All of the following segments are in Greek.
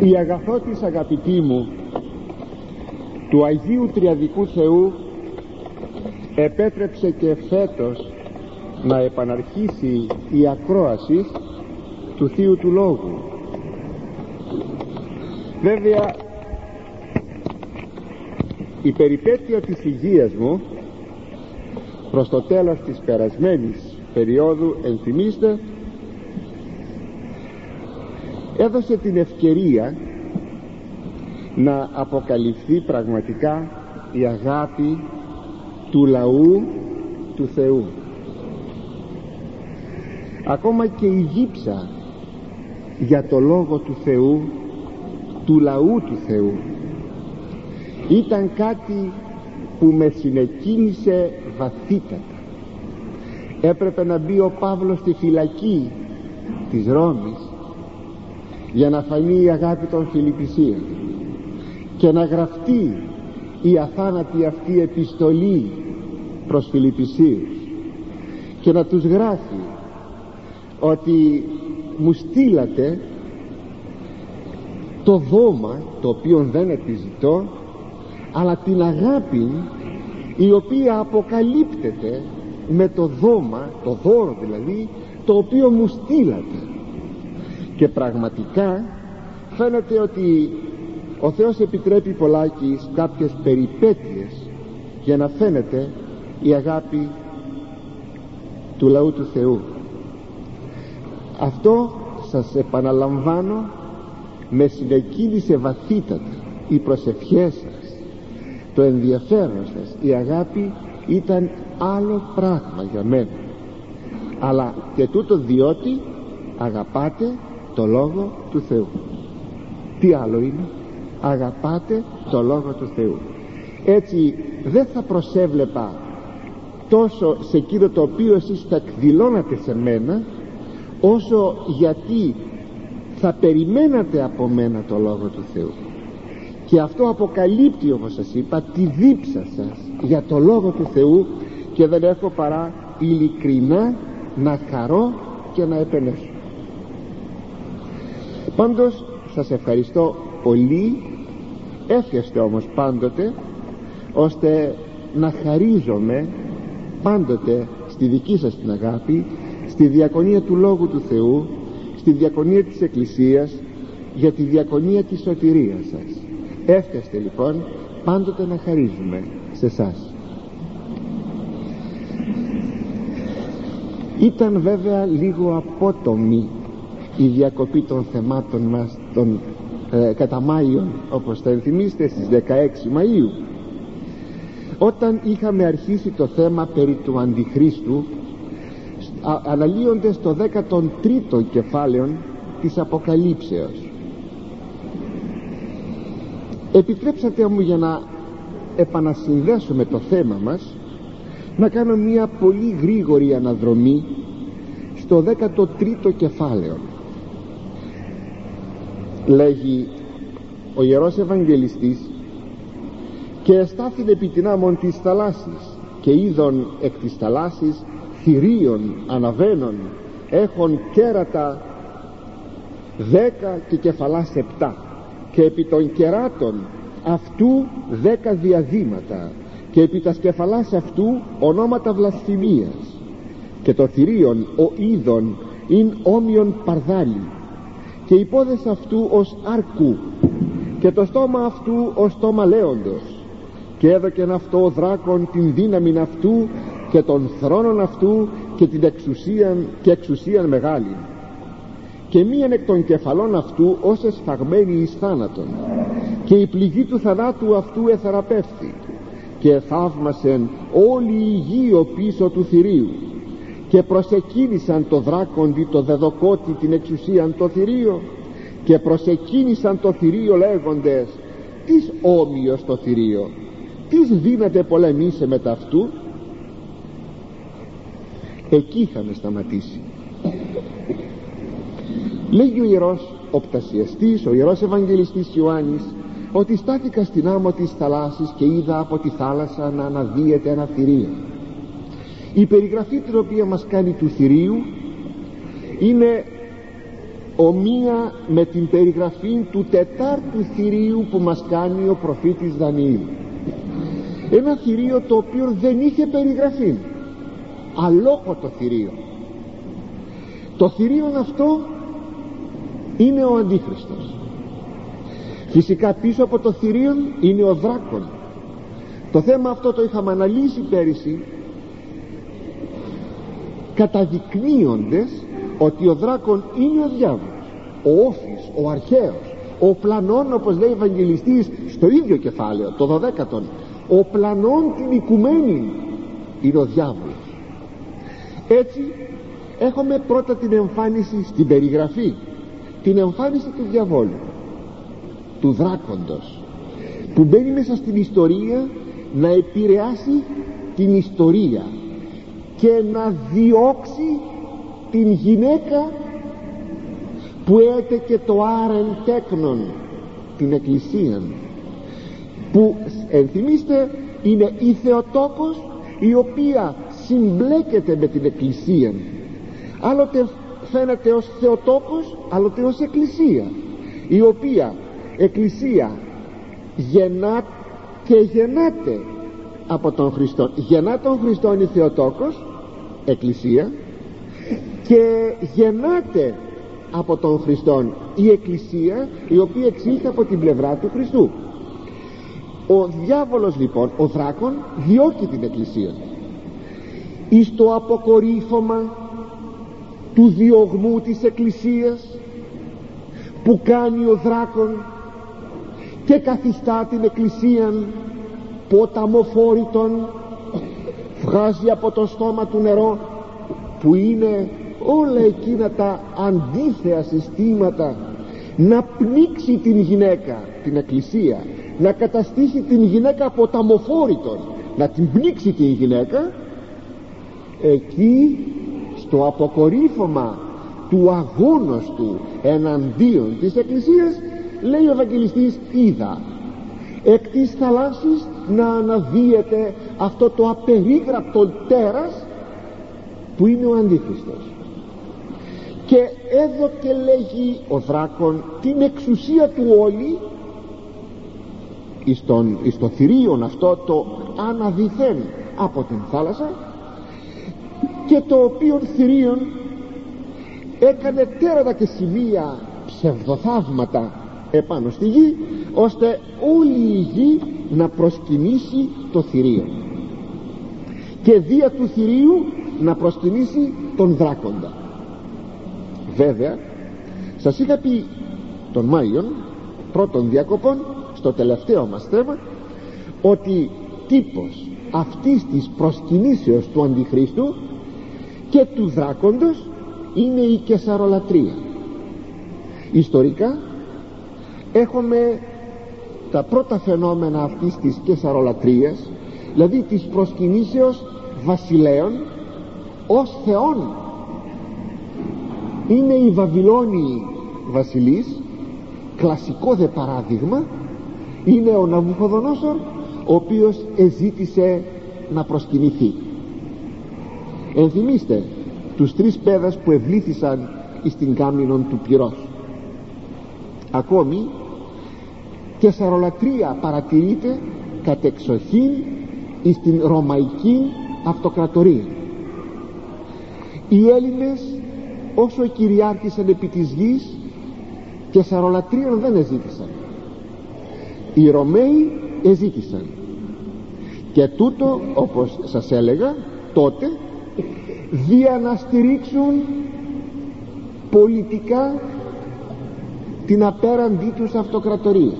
η αγαθότης αγαπητή μου του Αγίου Τριαδικού Θεού επέτρεψε και φέτος να επαναρχίσει η ακρόαση του Θείου του Λόγου. Βέβαια η περιπέτεια της υγείας μου προς το τέλος της περασμένης περίοδου ενθυμίστε έδωσε την ευκαιρία να αποκαλυφθεί πραγματικά η αγάπη του λαού του Θεού. Ακόμα και η γύψα για το Λόγο του Θεού του λαού του Θεού ήταν κάτι που με συνεκίνησε βαθύτατα. Έπρεπε να μπει ο Παύλος στη φυλακή της Ρώμης για να φανεί η αγάπη των Φιλιππισίων και να γραφτεί η αθάνατη αυτή επιστολή προς Φιλιππισίους και να τους γράφει ότι μου στείλατε το δώμα το οποίο δεν επιζητώ αλλά την αγάπη η οποία αποκαλύπτεται με το δώμα το δώρο δηλαδή το οποίο μου στείλατε και πραγματικά φαίνεται ότι ο Θεός επιτρέπει πολλάκι κάποιες περιπέτειες για να φαίνεται η αγάπη του λαού του Θεού. Αυτό σας επαναλαμβάνω με συνεκίνησε βαθύτατα οι προσευχές σας. Το ενδιαφέρον σας η αγάπη ήταν άλλο πράγμα για μένα. Αλλά και τούτο διότι αγαπάτε το Λόγο του Θεού. Τι άλλο είναι; Αγαπάτε το Λόγο του Θεού. Έτσι δεν θα προσέβλεπα τόσο σε εκείνο το οποίο εσείς θα εκδηλώνατε σε μένα όσο γιατί θα περιμένατε από μένα το Λόγο του Θεού. Και αυτό αποκαλύπτει όπως σας είπα τη δίψα σας για το Λόγο του Θεού και δεν έχω παρά ειλικρινά να χαρώ και να επενέσω πάντως σας ευχαριστώ πολύ έφτιαστε όμως πάντοτε ώστε να χαρίζομαι πάντοτε στη δική σας την αγάπη στη διακονία του Λόγου του Θεού στη διακονία της Εκκλησίας για τη διακονία της σωτηρίας σας έφτιαστε λοιπόν πάντοτε να χαρίζουμε σε εσά. ήταν βέβαια λίγο απότομη η διακοπή των θεμάτων μας των ε, κατά Μάιον όπως θα ενθυμίστε στις 16 Μαΐου. Όταν είχαμε αρχίσει το θέμα περί του Αντιχρίστου αναλύοντας το 13ο κεφάλαιο της Αποκαλύψεως. Επιτρέψατε μου για να επανασυνδέσουμε το θέμα μας να κάνω μια πολύ γρήγορη αναδρομή στο 13ο κεφάλαιο λέγει ο Ιερός Ευαγγελιστής και εστάθην επί την άμμον της θαλάσσης και είδον εκ της θαλάσσης θηρίων αναβαίνων έχουν κέρατα δέκα και κεφαλάς επτά και επί των κεράτων αυτού δέκα διαδήματα και επί τας σκεφαλάς αυτού ονόματα βλασφημίας και το θηρίον ο είδων ειν όμοιον παρδάλι και οι πόδες αυτού ως αρκού και το στόμα αυτού ως στόμα λέοντος. Και έδωκεν αυτό ο δράκον την δύναμη αυτού και των θρόνων αυτού και την εξουσίαν και εξουσίαν μεγάλη και μίαν εκ των κεφαλών αυτού ως εσφαγμένη εις θάνατον. Και η πληγή του θανάτου αυτού εθεραπεύθη και θαύμασεν όλη η γη πίσω του θηρίου και προσεκίνησαν το δράκοντι το δεδοκότη την εξουσίαν το θηρίο. Και προσεκίνησαν το θηρίο λέγοντες τις όμοιος το θηρίο τις δύναται πολεμήσε με αυτού εκεί είχαμε σταματήσει. Λέγει ο Ιερός Οπτασιαστής ο Ιερός Ευαγγελιστής Ιωάννης ότι στάθηκα στην άμμο της θαλάσσης και είδα από τη θάλασσα να αναδύεται ένα θηρίο η περιγραφή την οποία μας κάνει του θηρίου είναι ομοία με την περιγραφή του τετάρτου θηρίου που μας κάνει ο προφήτης Δανιήλ. Ένα θηρίο το οποίο δεν είχε περιγραφή αλόκοτο θηρίο. Το θηρίο αυτό είναι ο Αντίχριστος. Φυσικά πίσω από το θηρίο είναι ο δράκον το θέμα αυτό το είχαμε αναλύσει πέρυσι καταδεικνύοντες ότι ο δράκον είναι ο διάβολος ο όφης, ο αρχαίος ο πλανών όπως λέει ο Ευαγγελιστής στο ίδιο κεφάλαιο το 12ο ο πλανών την οικουμένη είναι ο διάβολος. Έτσι έχουμε πρώτα την εμφάνιση στην περιγραφή την εμφάνιση του διαβόλου του δράκοντος που μπαίνει μέσα στην ιστορία να επηρεάσει την ιστορία και να διώξει την γυναίκα που έτεκε το άρεν τέκνον την εκκλησία που ενθυμίστε είναι η Θεοτόκος η οποία συμπλέκεται με την εκκλησία άλλοτε φαίνεται ως Θεοτόκος άλλοτε ως εκκλησία η οποία εκκλησία γεννά και γεννάται από τον Χριστό. Γεννά τον Χριστό η Θεοτόκος εκκλησία και γεννάται από τον Χριστό η εκκλησία η οποία εξήλθε από την πλευρά του Χριστού. Ο διάβολος λοιπόν ο δράκον διώκει την εκκλησία. Εις το αποκορύφωμα του διωγμού της εκκλησίας που κάνει ο δράκον και καθιστά την εκκλησία ποταμοφόρητον βγάζει από το στόμα του νερό που είναι όλα εκείνα τα αντίθεα συστήματα να πνίξει την γυναίκα την εκκλησία να καταστήσει την γυναίκα ποταμοφόρητον να την πνίξει την γυναίκα εκεί στο αποκορύφωμα του αγώνος εναντίον της Εκκλησίας λέει ο Ευαγγελιστής είδα εκ της θαλάσσης να αναδύεται αυτό το απερίγραπτο τέρας που είναι ο Αντίχριστος. Και εδώ και λέγει ο δράκον την εξουσία του όλη εις, τον, εις το θηρίον αυτό το αναδυθέν από την θάλασσα και το οποίο θηρίον έκανε τέρατα και σημεία ψευδοθαύματα επάνω στη γη ώστε όλη η γη να προσκυνήσει το θηρίο και δια του θηρίου να προσκυνήσει τον δράκοντα. Βέβαια σας είχα πει τον Μάιον πρώτων διακοπών στο τελευταίο μας θέμα ότι τύπος αυτής της προσκυνήσεως του Αντιχρίστου και του δράκοντος είναι η κεσαρολατρία ιστορικά έχουμε τα πρώτα φαινόμενα αυτής της κεσαρολατρίας δηλαδή της προσκυνήσεως βασιλέων ως θεών. Είναι η Βαβυλώνη βασιλής κλασικό δε παράδειγμα. Είναι ο Ναβουχοδονόσορ ο οποίος εζήτησε να προσκυνηθεί. Ενθυμίστε τους τρεις πέδας που ευλήθησαν εις την κάμινον του πυρός. Ακόμη και σαρολατρία παρατηρείται κατεξοχήν εις την Ρωμαϊκή Αυτοκρατορία οι Έλληνες όσο κυριάρχησαν επί της γης και σαρολατρίων δεν εζήτησαν. Οι Ρωμαίοι εζήτησαν. Και τούτο όπως σας έλεγα τότε δια να στηρίξουν πολιτικά την απέραντή τους αυτοκρατορία.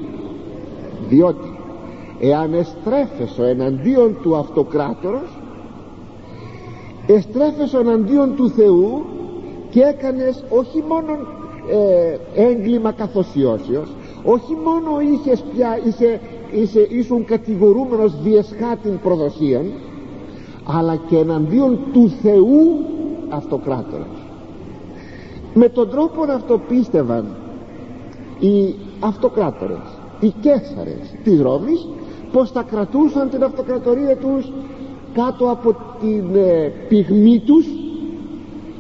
Διότι εάν εστρέφεσαι εναντίον του αυτοκράτορος εστρέφεσαι εναντίον του Θεού και έκανες όχι μόνο ε, έγκλημα καθοσιώσεως όχι μόνο είχες πια είσαι, είσαι, ήσουν κατηγορούμενος διεσχάτην προδοσίαν αλλά και εναντίον του Θεού αυτοκράτορας. Με τον τρόπο αυτό πίστευαν οι αυτοκράτορες οι κέσαρες της Ρώμης πως θα κρατούσαν την αυτοκρατορία τους κάτω από την ε, πυγμή τους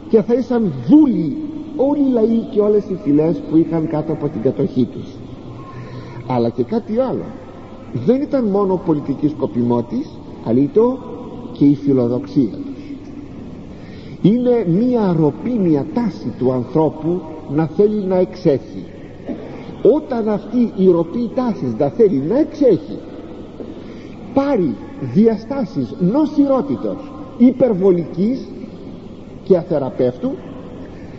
και θα ήσαν δούλοι όλοι οι λαοί και όλες οι φυλές που είχαν κάτω από την κατοχή τους. Αλλά και κάτι άλλο. Δεν ήταν μόνο πολιτική σκοπιμότης αλλά το και η φιλοδοξία τους. Είναι μία αρροπή, μία τάση του ανθρώπου να θέλει να εξέχει. Όταν αυτή η ροπή τάσης να θέλει να εξέχει πάρει διαστάσεις νοσηρότητος υπερβολικής και αθεραπεύτου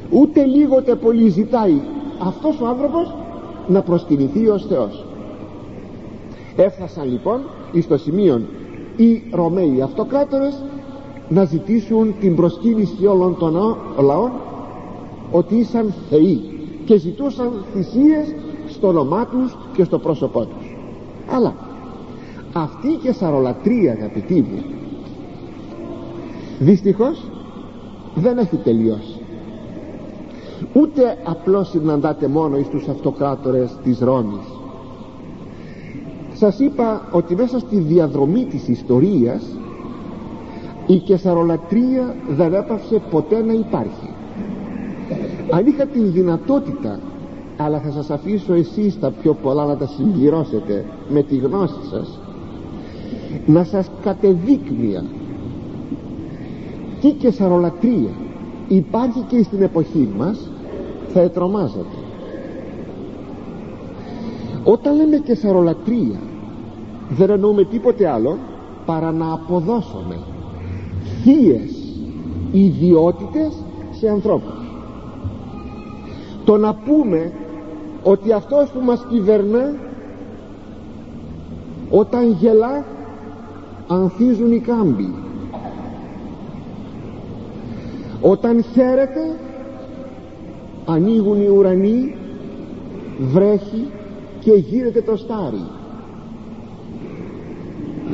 ούτε λίγοτε πολύ ζητάει αυτός ο άνθρωπος να προσκυνηθεί ως Θεός. Έφτασαν λοιπόν εις το σημείο οι Ρωμαίοι αυτοκράτορες να ζητήσουν την προσκύνηση όλων των λαών ότι ήσαν θεοί και ζητούσαν θυσίες στο όνομά τους και στο πρόσωπό τους. Αλλά αυτή η κεσαρολατρία αγαπητοί μου δυστυχώς δεν έχει τελειώσει. Ούτε απλώς συναντάτε μόνο εις τους αυτοκράτορες της Ρώμης. Σας είπα ότι μέσα στη διαδρομή της ιστορίας η κεσαρολατρία δεν έπαυσε ποτέ να υπάρχει. Αν είχα την δυνατότητα αλλά θα σας αφήσω εσείς τα πιο πολλά να τα συμπληρώσετε με τη γνώση σας να σας κατεδείκνυα. Τι κεσαρολατρία υπάρχει και στην εποχή μας θα ετρομάζεται. Όταν λέμε κεσαρολατρία δεν εννοούμε τίποτε άλλο παρά να αποδώσουμε θείες ιδιότητες σε ανθρώπους. Το να πούμε ότι αυτός που μας κυβερνά όταν γελά ανθίζουν οι κάμποι. Όταν χαίρεται ανοίγουν οι ουρανοί βρέχει και γίνεται το στάρι.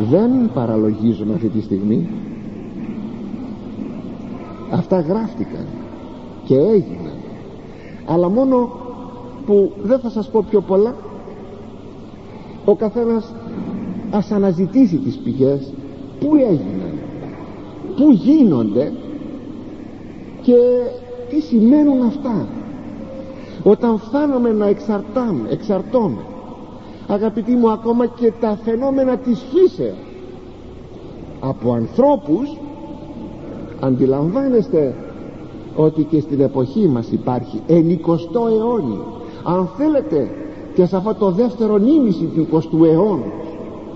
Δεν παραλογίζουμε αυτή τη στιγμή. Αυτά γράφτηκαν και έγιναν. Αλλά μόνο που δεν θα σας πω πιο πολλά ο καθένας ας αναζητήσει τις πηγές. Που έγιναν. Που γίνονται. Και τι σημαίνουν αυτά. Όταν φτάνουμε να εξαρτάμε, εξαρτώμε. Αγαπητοί μου ακόμα και τα φαινόμενα της φύσεως από ανθρώπους αντιλαμβάνεστε ότι και στην εποχή μας υπάρχει ενικοστό αιώνιο. Αν θέλετε και σε αυτό το δεύτερο νήμιση του 20ου αιώνα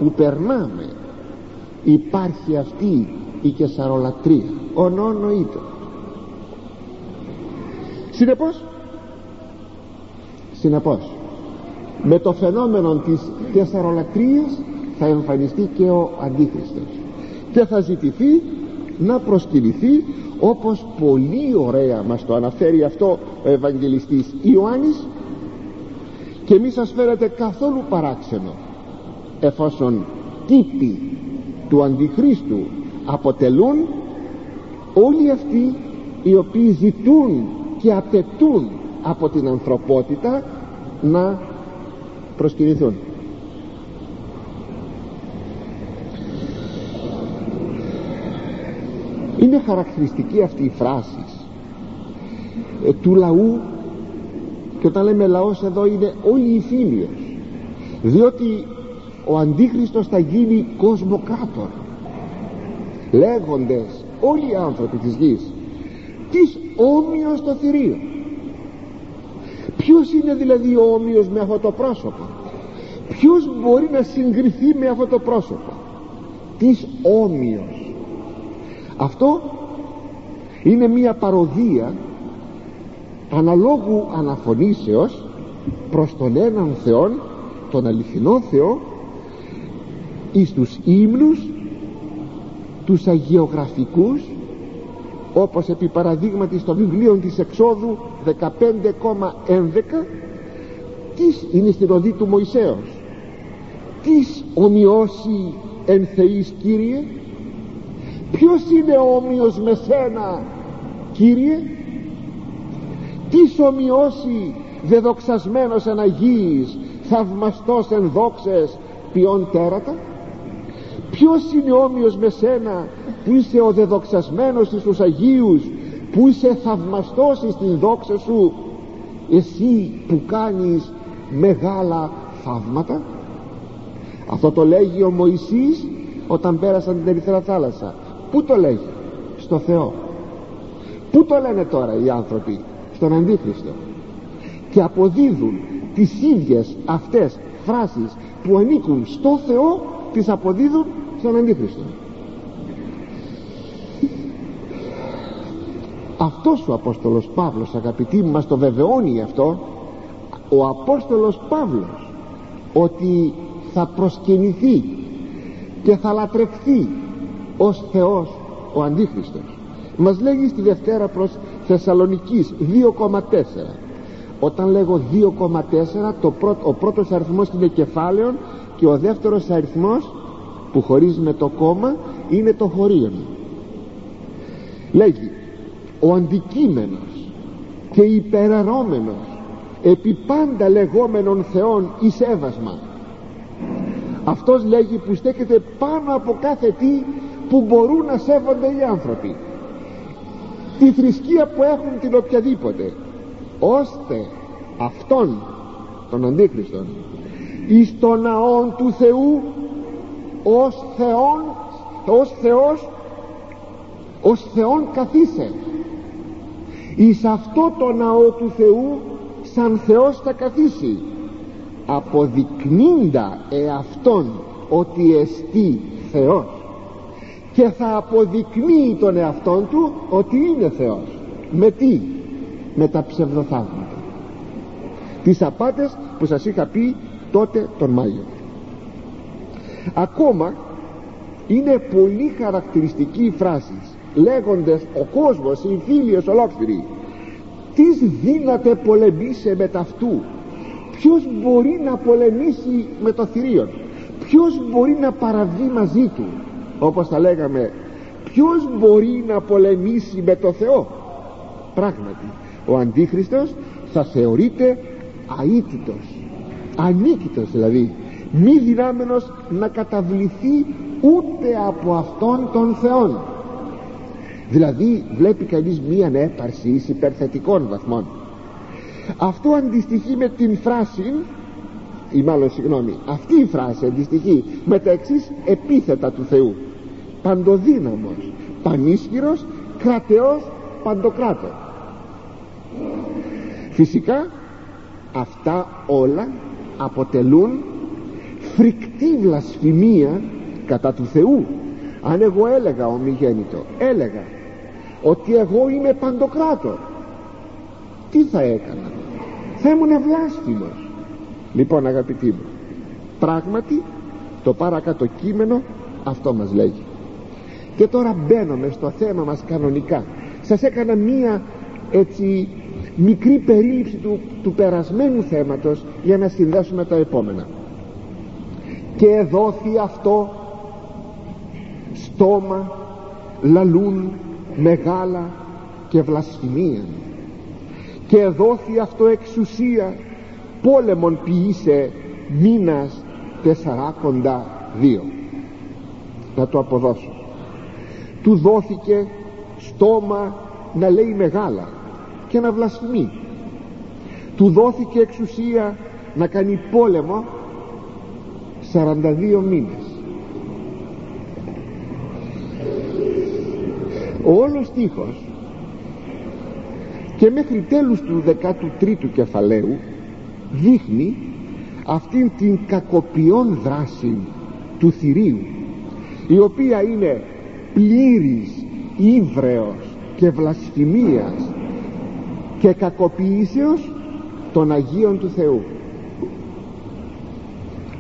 που περνάμε. Υπάρχει αυτή η κεσαρολατρία ονόνοητο συνεπώς συνεπώς με το φαινόμενο της κεσαρολατρίας θα εμφανιστεί και ο Αντίχριστος και θα ζητηθεί να προσκυνηθεί όπως πολύ ωραία μας το αναφέρει αυτό ο Ευαγγελιστής Ιωάννης. Και μη σας φέρετε καθόλου παράξενο εφόσον τύποι του Αντιχρίστου αποτελούν όλοι αυτοί οι οποίοι ζητούν και απαιτούν από την ανθρωπότητα να προσκυνηθούν. Είναι χαρακτηριστική αυτή η φράση ε, του λαού και όταν λέμε λαός εδώ είναι όλοι οι φίλοι διότι ο Αντίχριστος θα γίνει κοσμοκράτορ. Λέγοντες όλοι οι άνθρωποι της γης της όμοιος το θηρίο ποιος είναι δηλαδή ο όμοιος με αυτό το πρόσωπο; Ποιος μπορεί να συγκριθεί με αυτό το πρόσωπο; Της όμοιος. Αυτό είναι μια παροδία αναλόγου αναφωνήσεως προς τον έναν Θεόν τον αληθινό Θεό εις τους ύμνους τους αγιογραφικούς όπως επί παραδείγματι στο βιβλίο της εξόδου 15,11 τις είναι στην οδή του Μωυσέως. Τις ομοιώσει εν θεής Κύριε. Ποιος είναι όμοιος με σένα Κύριε; Τις ομοιώσει δεδοξασμένος εν Αγίης θαυμαστός εν δόξες ποιον τέρατα; Ποιος είναι όμοιος με σένα που είσαι ο δεδοξασμένος εις τους Αγίους που είσαι θαυμαστός στην δόξα σου; Εσύ που κάνεις μεγάλα θαύματα; Αυτό το λέγει ο Μωυσής όταν πέρασαν την Ερυθρά θάλασσα. Πού το λέγει; Στο Θεό. Πού το λένε τώρα οι άνθρωποι; Στον Αντίχριστο. Και αποδίδουν τις ίδιες αυτές φράσεις που ανήκουν στο Θεό τις αποδίδουν στον Αντίχριστο. Αυτός ο Απόστολος Παύλος αγαπητοί μου μας το βεβαιώνει αυτό. Ο Απόστολος Παύλος ότι θα προσκυνηθεί και θα λατρευτεί ως Θεός ο Αντίχριστος. Μας λέγει στη Δευτέρα προς Θεσσαλονικής 2,4 όταν λέγω 2,4 το πρώτο, ο πρώτος αριθμός είναι κεφάλαιο και ο δεύτερος αριθμός που χωρίζει με το κόμμα είναι το χωρίον. Λέγει ο αντικείμενος και υπεραρόμενος επί πάντα λεγόμενων θεών εις έβασμα. Αυτός λέγει που στέκεται πάνω από κάθε τι που μπορούν να σέβονται οι άνθρωποι. Τη θρησκεία που έχουν την οποιαδήποτε ώστε αυτόν τον Αντίχριστον εις το ναόν του Θεού ως Θεόν ως Θεός ως Θεόν καθίσε. Εις αυτό το ναό του Θεού σαν Θεός θα καθίσει αποδεικνύντα εαυτόν ότι εστί Θεός και θα αποδεικνύει τον εαυτόν του ότι είναι Θεός. Με τι; Με τα ψευδοθαύματα. Τις απάτες που σας είχα πει τότε τον Μάιο ακόμα είναι πολύ χαρακτηριστική η φράση λέγοντες ο κόσμος οι φίλοι ολόκληροι τις δύναται πολεμήσε με ταυτού ποιος μπορεί να πολεμήσει με το θηρίον; Ποιος μπορεί να παραβεί μαζί του; Όπως θα λέγαμε ποιος μπορεί να πολεμήσει με το Θεό; Πράγματι ο Αντίχριστος θα θεωρείται αίτητος ανίκητος δηλαδή μη δυνάμενος να καταβληθεί ούτε από αυτόν τον Θεόν. Δηλαδή βλέπει κανείς μία ανέπαρση εις υπερθετικών βαθμών. Αυτό αντιστοιχεί με την φράση ή μάλλον συγγνώμη αυτή η φράση αντιστοιχεί με τα εξής επίθετα του Θεού. Παντοδύναμος πανίσχυρος κρατεός παντοκράτος φυσικά αυτά όλα αποτελούν φρικτή βλασφημία κατά του Θεού. Αν εγώ έλεγα ομιγέννητο έλεγα ότι εγώ είμαι παντοκράτο τι θα έκανα; Θα ήμουν βλάσφημος. Λοιπόν αγαπητοί μου πράγματι το παρακάτω κείμενο αυτό μας λέγει. Και τώρα μπαίνουμε στο θέμα μας κανονικά. Σας έκανα μία έτσι μικρή περίληψη του, του περασμένου θέματος για να συνδέσουμε τα επόμενα και δόθη αυτό στόμα λαλούν μεγάλα και βλασφημία. Και δόθη αυτό εξουσία πόλεμον ποιήσε μήνας τεσσαράκοντα δύο. Να το αποδώσω. Του δόθηκε στόμα να λέει μεγάλα και να βλασφημεί. Του δόθηκε εξουσία να κάνει πόλεμο 42 μήνες. Ο όλος στίχος και μέχρι τέλους του 13ου κεφαλαίου δείχνει αυτήν την κακοποιών δράση του θηρίου η οποία είναι πλήρης ύβρεος και βλασφημίας και κακοποιήσεως των Αγίων του Θεού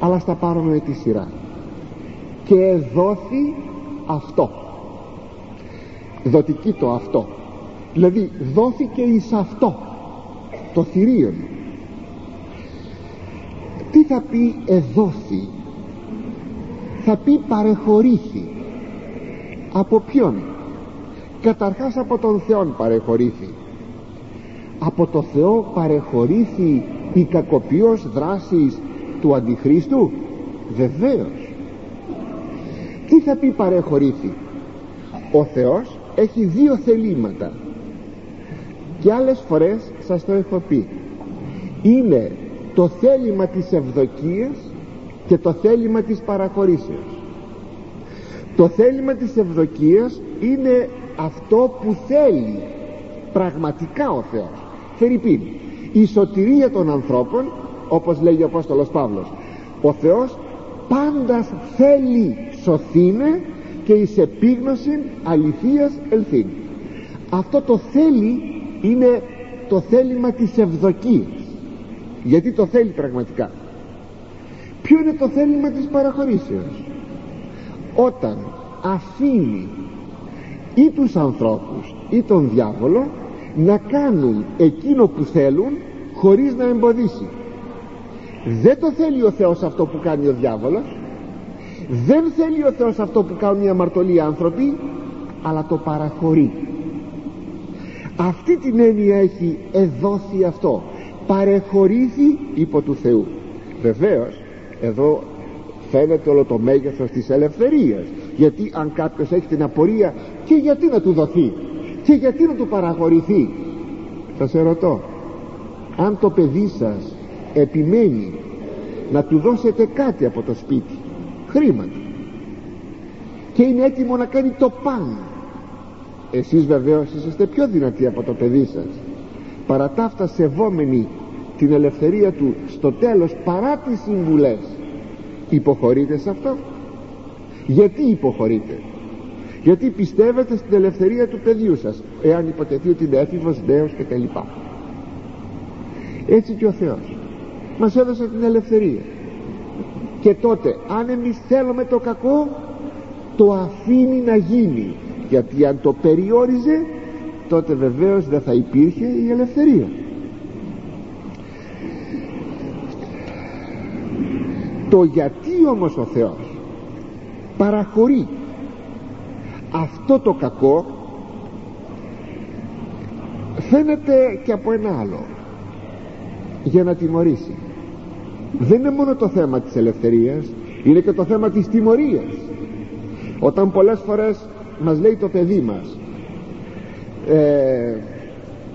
αλλά στα πάρουμε με τη σειρά. Και δόθη αυτό. Δοτική το αυτό. Δηλαδή δόθηκε εις αυτό. Το θηρίον. Τι θα πει εδόθη; Θα πει παρεχωρήθη. Από ποιον; Καταρχάς από τον Θεόν παρεχωρήθη. Από το Θεό παρεχωρήθη η κακοποιός δράσης του Αντιχρίστου; Βεβαίως. Τι θα πει παρεχωρήθη ο Θεός έχει δύο θελήματα. Και άλλες φορές σας το έχω πει. Είναι το θέλημα της ευδοκίας και το θέλημα της παραχωρήσεως. Το θέλημα της ευδοκίας είναι αυτό που θέλει πραγματικά ο Θεός. Φερρυπίν η σωτηρία των ανθρώπων όπως λέγει ο Απόστολος Παύλος. Ο Θεός πάντας θέλει σωθήνε και εις επίγνωση αληθείας ελθύν αυτό το θέλει είναι το θέλημα της ευδοκίας. Γιατί το θέλει πραγματικά; Ποιο είναι το θέλημα της παραχωρήσεως; Όταν αφήνει ή τους ανθρώπους ή τον διάβολο να κάνουν εκείνο που θέλουν χωρίς να εμποδίσει δεν το θέλει ο Θεός αυτό που κάνει ο διάβολος. Δεν θέλει ο Θεός αυτό που κάνουν οι αμαρτωλοί άνθρωποι αλλά το παραχωρεί. Αυτή την έννοια έχει εδώσει αυτό. Παρεχωρήθη υπό του Θεού. Βεβαίως εδώ φαίνεται όλο το μέγεθος της ελευθερίας. Γιατί αν κάποιος έχει την απορία και γιατί να του δοθεί και γιατί να του παραχωρηθεί. Θα σε ρωτώ αν το παιδί σας επιμένει να του δώσετε κάτι από το σπίτι χρήματα και είναι έτοιμο να κάνει το παν. Εσείς βεβαίως είσαστε πιο δυνατοί από το παιδί σας. Παρά τα αυτά σεβόμενοι την ελευθερία του στο τέλος παρά τις συμβουλές. Υποχωρείτε σε αυτό; Γιατί υποχωρείτε; Γιατί πιστεύετε στην ελευθερία του παιδιού σας εάν υποτεθεί ότι είναι έφηβος, νέος και τα λοιπά. Έτσι και ο Θεός μας έδωσε την ελευθερία. Και τότε αν εμείς θέλουμε το κακό το αφήνει να γίνει. Γιατί αν το περιόριζε τότε βεβαίως δεν θα υπήρχε η ελευθερία. Το γιατί όμως ο Θεός παραχωρεί αυτό το κακό φαίνεται και από ένα άλλο για να τιμωρήσει δεν είναι μόνο το θέμα της ελευθερίας είναι και το θέμα της τιμωρίας. Όταν πολλές φορές μας λέει το παιδί μας ε,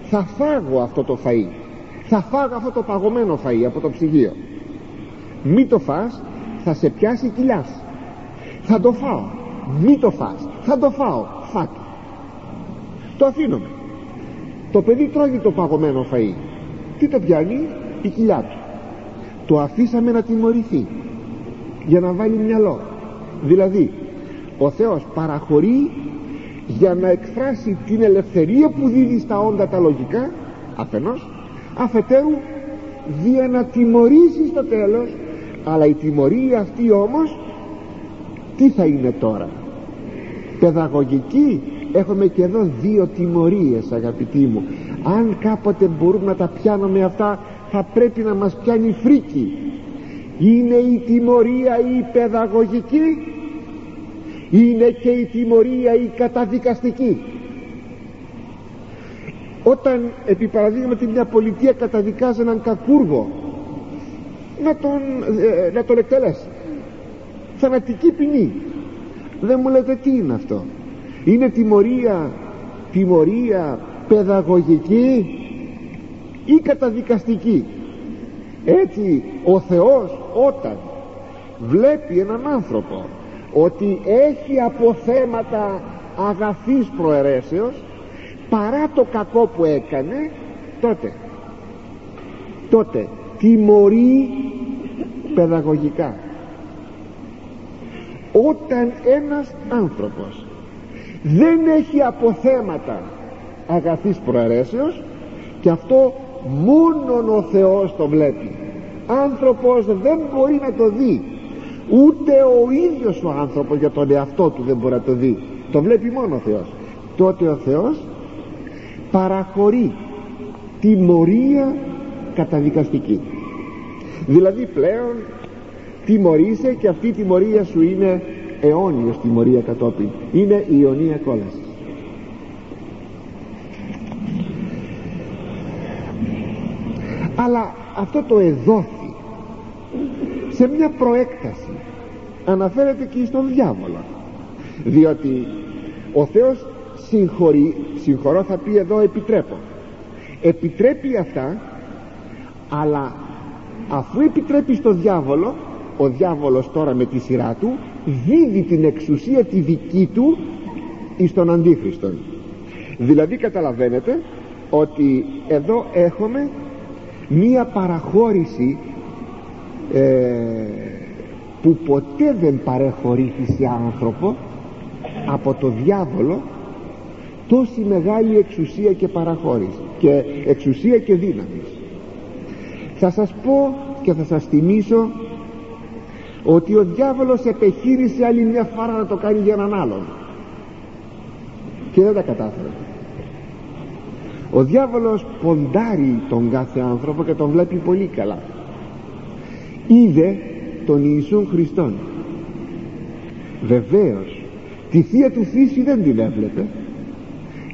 θα φάγω αυτό το φαΐ θα φάγω αυτό το παγωμένο φαΐ από το ψυγείο. Μη το φας θα σε πιάσει κοιλιάς θα το φάω μη το φας θα το φάω φάτο το αφήνομαι το παιδί τρώγει το παγωμένο φαΐ. Τι το πιάνει η κοιλιά του το αφήσαμε να τιμωρηθεί. Για να βάλει μυαλό. Δηλαδή ο Θεός παραχωρεί για να εκφράσει την ελευθερία που δίδει στα όντα τα λογικά αφενός. Αφετέρου για να τιμωρήσει στο τέλος. Αλλά η τιμωρία αυτή όμως τι θα είναι τώρα; Παιδαγωγική έχουμε και εδώ δύο τιμωρίες αγαπητοί μου. Αν κάποτε μπορούμε να τα πιάνουμε αυτά θα πρέπει να μας πιάνει φρίκη είναι η τιμωρία η παιδαγωγική είναι και η τιμωρία η καταδικαστική. Όταν επί παραδείγματι μια πολιτεία καταδικάζει έναν κακούργο να τον, ε, να τον εκτελέσει. Θανατική ποινή. Δεν μου λέτε τι είναι αυτό. Είναι τιμωρία τιμωρία παιδαγωγική ή καταδικαστική. Έτσι ο Θεός όταν βλέπει έναν άνθρωπο ότι έχει αποθέματα αγαθής προαιρέσεως παρά το κακό που έκανε τότε τότε τιμωρεί παιδαγωγικά. Όταν ένας άνθρωπος δεν έχει αποθέματα αγαθής προαιρέσεως και αυτό μόνον ο Θεός το βλέπει. Άνθρωπος δεν μπορεί να το δει. Ούτε ο ίδιος ο άνθρωπος για τον εαυτό του δεν μπορεί να το δει. Το βλέπει μόνο ο Θεός. Τότε ο Θεός παραχωρεί τιμωρία καταδικαστική. Δηλαδή πλέον τιμωρείσαι και αυτή η τιμωρία σου είναι αιώνιος τιμωρία κατόπιν. Είναι η ιωνία κόλαση αλλά αυτό το εδόθη σε μια προέκταση αναφέρεται και στον διάβολο. Διότι ο Θεός συγχωρεί συγχωρώ θα πει εδώ επιτρέπω. Επιτρέπει αυτά αλλά αφού επιτρέπει στο διάβολο ο διάβολος τώρα με τη σειρά του δίδει την εξουσία τη δική του εις τον Αντίχριστον. Δηλαδή καταλαβαίνετε ότι εδώ έχουμε μία παραχώρηση ε, που ποτέ δεν παρεχωρήθη σε άνθρωπο από το διάβολο τόση μεγάλη εξουσία και παραχώρηση και εξουσία και δύναμη. Θα σας πω και θα σας θυμίσω ότι ο διάβολος επεχείρησε άλλη μια φορά να το κάνει για έναν άλλον. Και δεν τα κατάφερε ο διάβολος ποντάρει τον κάθε άνθρωπο και τον βλέπει πολύ καλά. Είδε τον Ιησούν Χριστόν. Βεβαίως τη θεία του φύση δεν την έβλεπε.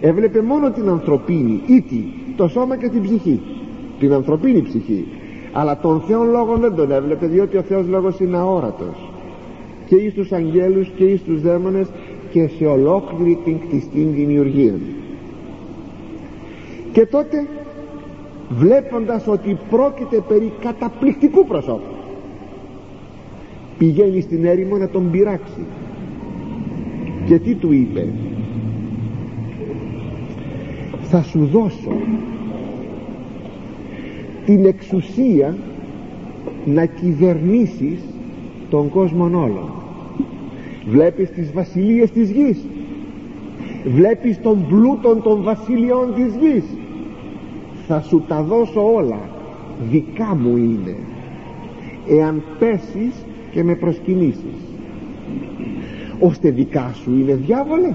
Έβλεπε μόνο την ανθρωπίνη ήτη το σώμα και την ψυχή. Την ανθρωπίνη ψυχή. Αλλά τον Θεό Λόγο δεν τον έβλεπε διότι ο Θεός Λόγος είναι αόρατος. Και εις τους αγγέλους και εις τους δαίμονες και σε ολόκληρη την κτιστήν δημιουργία και τότε βλέποντας ότι πρόκειται περί καταπληκτικού προσώπου πηγαίνει στην έρημο να τον πειράξει. Και τι του είπε; Θα σου δώσω την εξουσία να κυβερνήσεις τον κόσμο όλο βλέπεις τις βασιλείες της γης. Βλέπεις τον πλούτον των βασιλειών της γης θα σου τα δώσω όλα. Δικά μου είναι. Εάν πέσεις και με προσκυνήσεις. Ώστε δικά σου είναι διάβολε.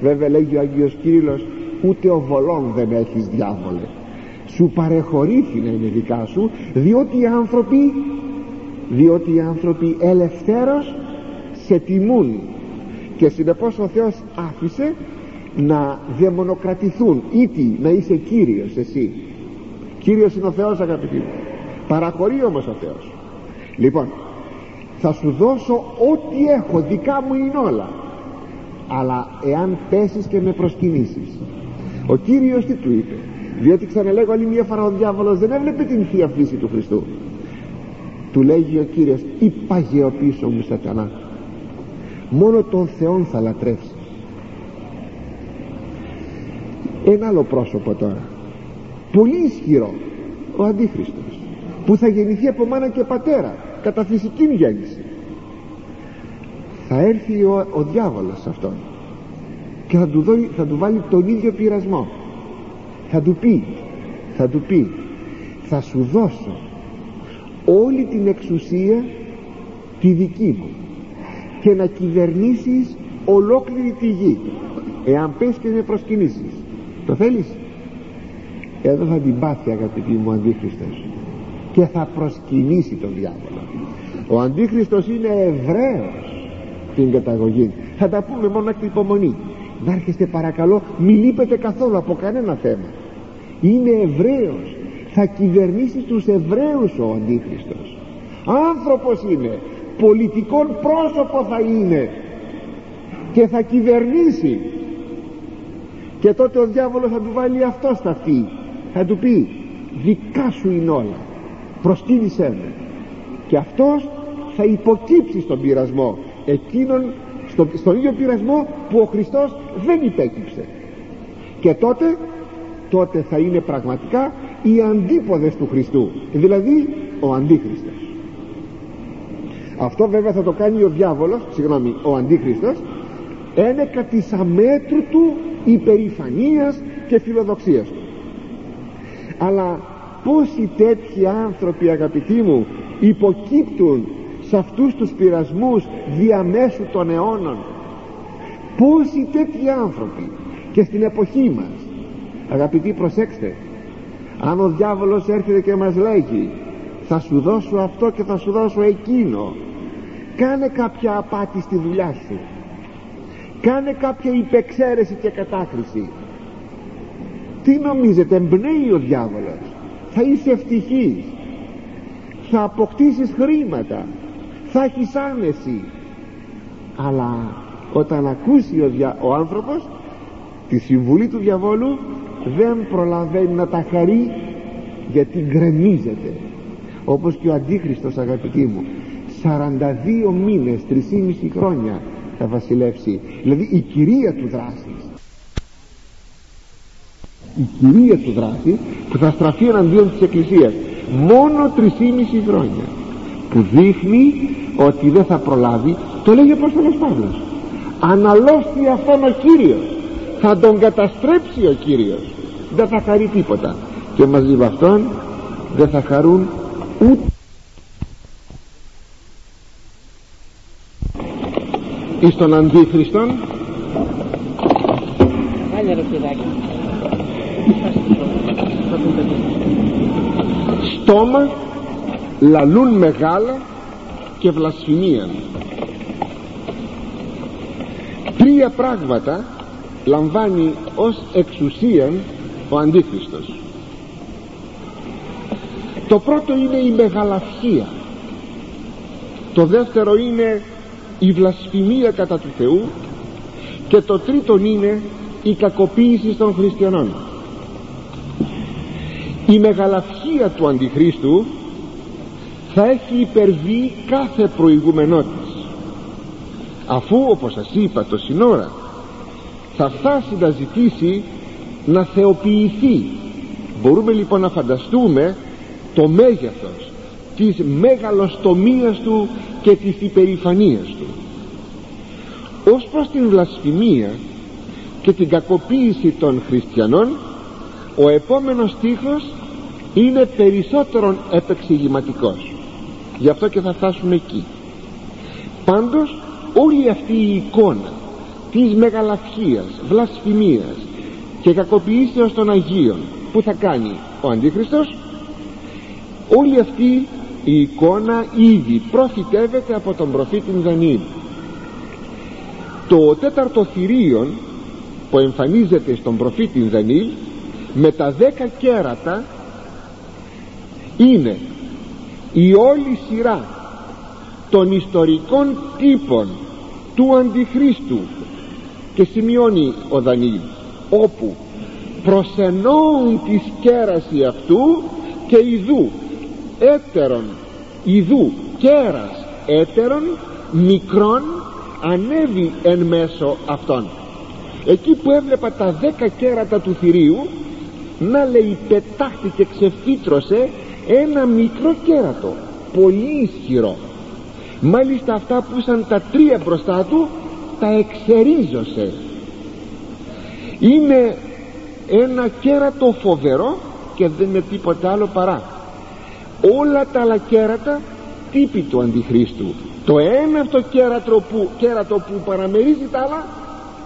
Βέβαια λέγει ο Άγιος Κύριλλος ούτε ο βολόν δεν έχεις διάβολε σου παρεχωρήθη να είναι δικά σου διότι οι άνθρωποι διότι οι άνθρωποι ελευθέρως σε τιμούν. Και συνεπώς ο Θεός άφησε να δαιμονοκρατηθούν ήτι να είσαι Κύριος εσύ. Κύριος είναι ο Θεός αγαπητοί μου. Παραχωρεί όμως ο Θεός. Λοιπόν θα σου δώσω ό,τι έχω δικά μου είναι όλα. Αλλά εάν πέσεις και με προσκυνήσεις. Ο Κύριος τι του είπε; Διότι ξαναλέγω άλλη μια φορά ο διάβολος δεν έβλεπε την θεία φύση του Χριστού. Του λέγει ο Κύριος υπάγεω πίσω μου σατανά. Μόνο τον Θεόν θα λατρεύσει ένα άλλο πρόσωπο τώρα. Πολύ ισχυρό. Ο Αντίχριστος. Που θα γεννηθεί από μάνα και πατέρα κατά φυσική γέννηση. Θα έρθει ο, ο διάβολος σε αυτόν. Και θα του, θα του βάλει τον ίδιο πειρασμό. Θα του πει θα του πει θα σου δώσω όλη την εξουσία τη δική μου και να κυβερνήσεις ολόκληρη τη γη εάν πες και με προσκυνήσεις το θέλεις; Εδώ θα την πάθει αγαπητή μου ο Αντίχριστος. Και θα προσκυνήσει τον διάβολο. Ο Αντίχριστος είναι Εβραίος την καταγωγή θα τα πούμε μόνο την υπομονή. Να έρχεστε παρακαλώ μην λείπετε καθόλου από κανένα θέμα. Είναι Εβραίος θα κυβερνήσει τους Εβραίους ο Αντίχριστος. Άνθρωπος είναι. Πολιτικών πρόσωπο θα είναι. Και θα κυβερνήσει και τότε ο διάβολος θα του βάλει αυτό στα αυτή θα του πει δικά σου είναι όλα. Προσκύνησέ με και αυτός θα υποκύψει στον πειρασμό εκείνον στο, στον ίδιο πειρασμό που ο Χριστός δεν υπέκυψε. Και τότε τότε θα είναι πραγματικά οι αντίποδες του Χριστού δηλαδή ο Αντίχριστος. Αυτό βέβαια θα το κάνει ο διάβολος συγγνώμη ο Αντίχριστος ένεκα της αμέτρου του υπερηφανίας και φιλοδοξίας. Του αλλά πόσοι τέτοιοι άνθρωποι αγαπητοί μου υποκύπτουν σε αυτούς τους πειρασμούς διαμέσου των αιώνων. Πόσοι τέτοιοι άνθρωποι και στην εποχή μας. Αγαπητοί προσέξτε αν ο διάβολος έρχεται και μας λέγει θα σου δώσω αυτό και θα σου δώσω εκείνο κάνε κάποια απάτη στη δουλειά σου κάνε κάποια υπεξαίρεση και κατάκριση τι νομίζετε εμπνέει ο διάβολος. Θα είσαι ευτυχής. Θα αποκτήσεις χρήματα. Θα έχεις άνεση. Αλλά όταν ακούσει ο, δια... ο άνθρωπος τη συμβουλή του διαβόλου δεν προλαβαίνει να τα χαρεί γιατί γκρεμίζεται. Όπως και ο Αντίχριστος αγαπητοί μου 42 μήνες 3,5 χρόνια θα βασιλεύσει. Δηλαδή η κυρία του δράσης η κυρία του δράση που θα στραφεί εναντίον της Εκκλησίας. Μόνο 3,5 χρόνια. Που δείχνει ότι δεν θα προλάβει. Το λέγει ο Απόστολος Παύλος. Αναλώστη αυτόν ο Κύριος. Θα τον καταστρέψει ο Κύριος. Δεν θα χαρεί τίποτα. Και μαζί με αυτόν δεν θα χαρούν ούτε εις τον Αντίχριστον. Στόμα λαλούν μεγάλα και βλασφημία. Τρία πράγματα λαμβάνει ως εξουσίαν ο Αντίχριστος. Το πρώτο είναι η μεγαλαυχία. Το δεύτερο είναι η βλασφημία κατά του Θεού και το τρίτο είναι η κακοποίηση των χριστιανών. Η μεγαλαυχία του Αντιχρίστου θα έχει υπερβεί κάθε προηγούμενό της αφού όπως σας είπα το σύνορα θα φτάσει να ζητήσει να θεοποιηθεί. Μπορούμε λοιπόν να φανταστούμε το μέγεθος της μεγαλοστομίας του και της υπερηφανίας του. Ως προς την βλασφημία και την κακοποίηση των χριστιανών ο επόμενος στίχος είναι περισσότερον επεξηγηματικός. Γι' αυτό και θα φτάσουμε εκεί. Πάντως όλη αυτή η εικόνα της μεγαλαυχίας, βλασφημίας και κακοποιήσεως των Αγίων που θα κάνει ο Αντίχριστος όλη αυτή η εικόνα ήδη προφητεύεται από τον προφήτη Δανίλ το τέταρτο θηρίον που εμφανίζεται στον προφήτη Δανίλ με τα δέκα κέρατα είναι η όλη σειρά των ιστορικών τύπων του Αντιχρίστου και σημειώνει ο Δανίλ όπου προσενώουν τη σκέραση αυτού και ιδού έτερον ιδού κέρας έτερον μικρόν ανέβει εν μέσω αυτών. Εκεί που έβλεπα τα δέκα κέρατα του θηρίου να λέει πετάχτηκε ξεφύτρωσε ένα μικρό κέρατο πολύ ισχυρό. Μάλιστα αυτά που ήταν τα τρία μπροστά του τα εξερίζωσε. Είναι ένα κέρατο φοβερό και δεν είναι τίποτα άλλο παρά όλα τα άλλα κέρατα τύπη του Αντιχρίστου. Το ένα αυτό κέρατο που, κέρατο που παραμερίζει τα άλλα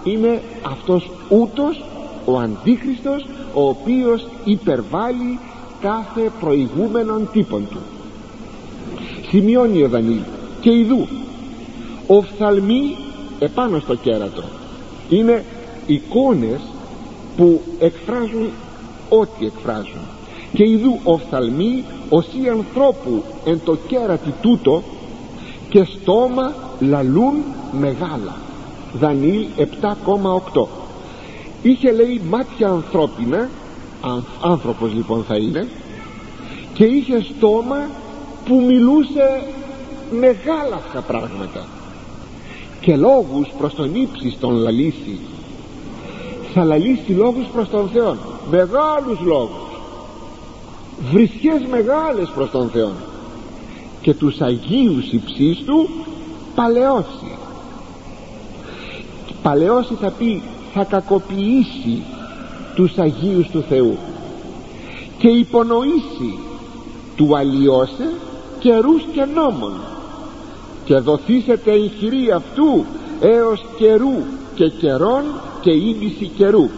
είναι αυτός ούτως ο Αντίχριστος ο οποίος υπερβάλλει κάθε προηγούμενον τύπων του. Σημειώνει ο Δανίλ και ειδού οφθαλμοί επάνω στο κέρατο είναι εικόνες που εκφράζουν ό,τι εκφράζουν. Και ειδού οφθαλμοί οσί ανθρώπου εν το κέρατι τούτο και στόμα λαλούν μεγάλα. Δανίλ 7,8 είχε λέει μάτια ανθρώπινα άνθρωπος λοιπόν θα είναι και είχε στόμα που μιλούσε μεγάλα αυτά πράγματα. Και λόγους προς τον ύψιστον λαλήσει θα λαλήσει λόγους προς τον Θεό μεγάλους λόγους βρισχές μεγάλες προς τον Θεό και τους Αγίους υψίστου παλαιώσει. Παλαιώσει θα πει θα κακοποιήσει τους Αγίους του Θεού. Και υπονοήσει του αλλοιώσε καιρούς και νόμων. Και δοθήσετε η χειρή αυτού έως καιρού και καιρών και ίμιση καιρού.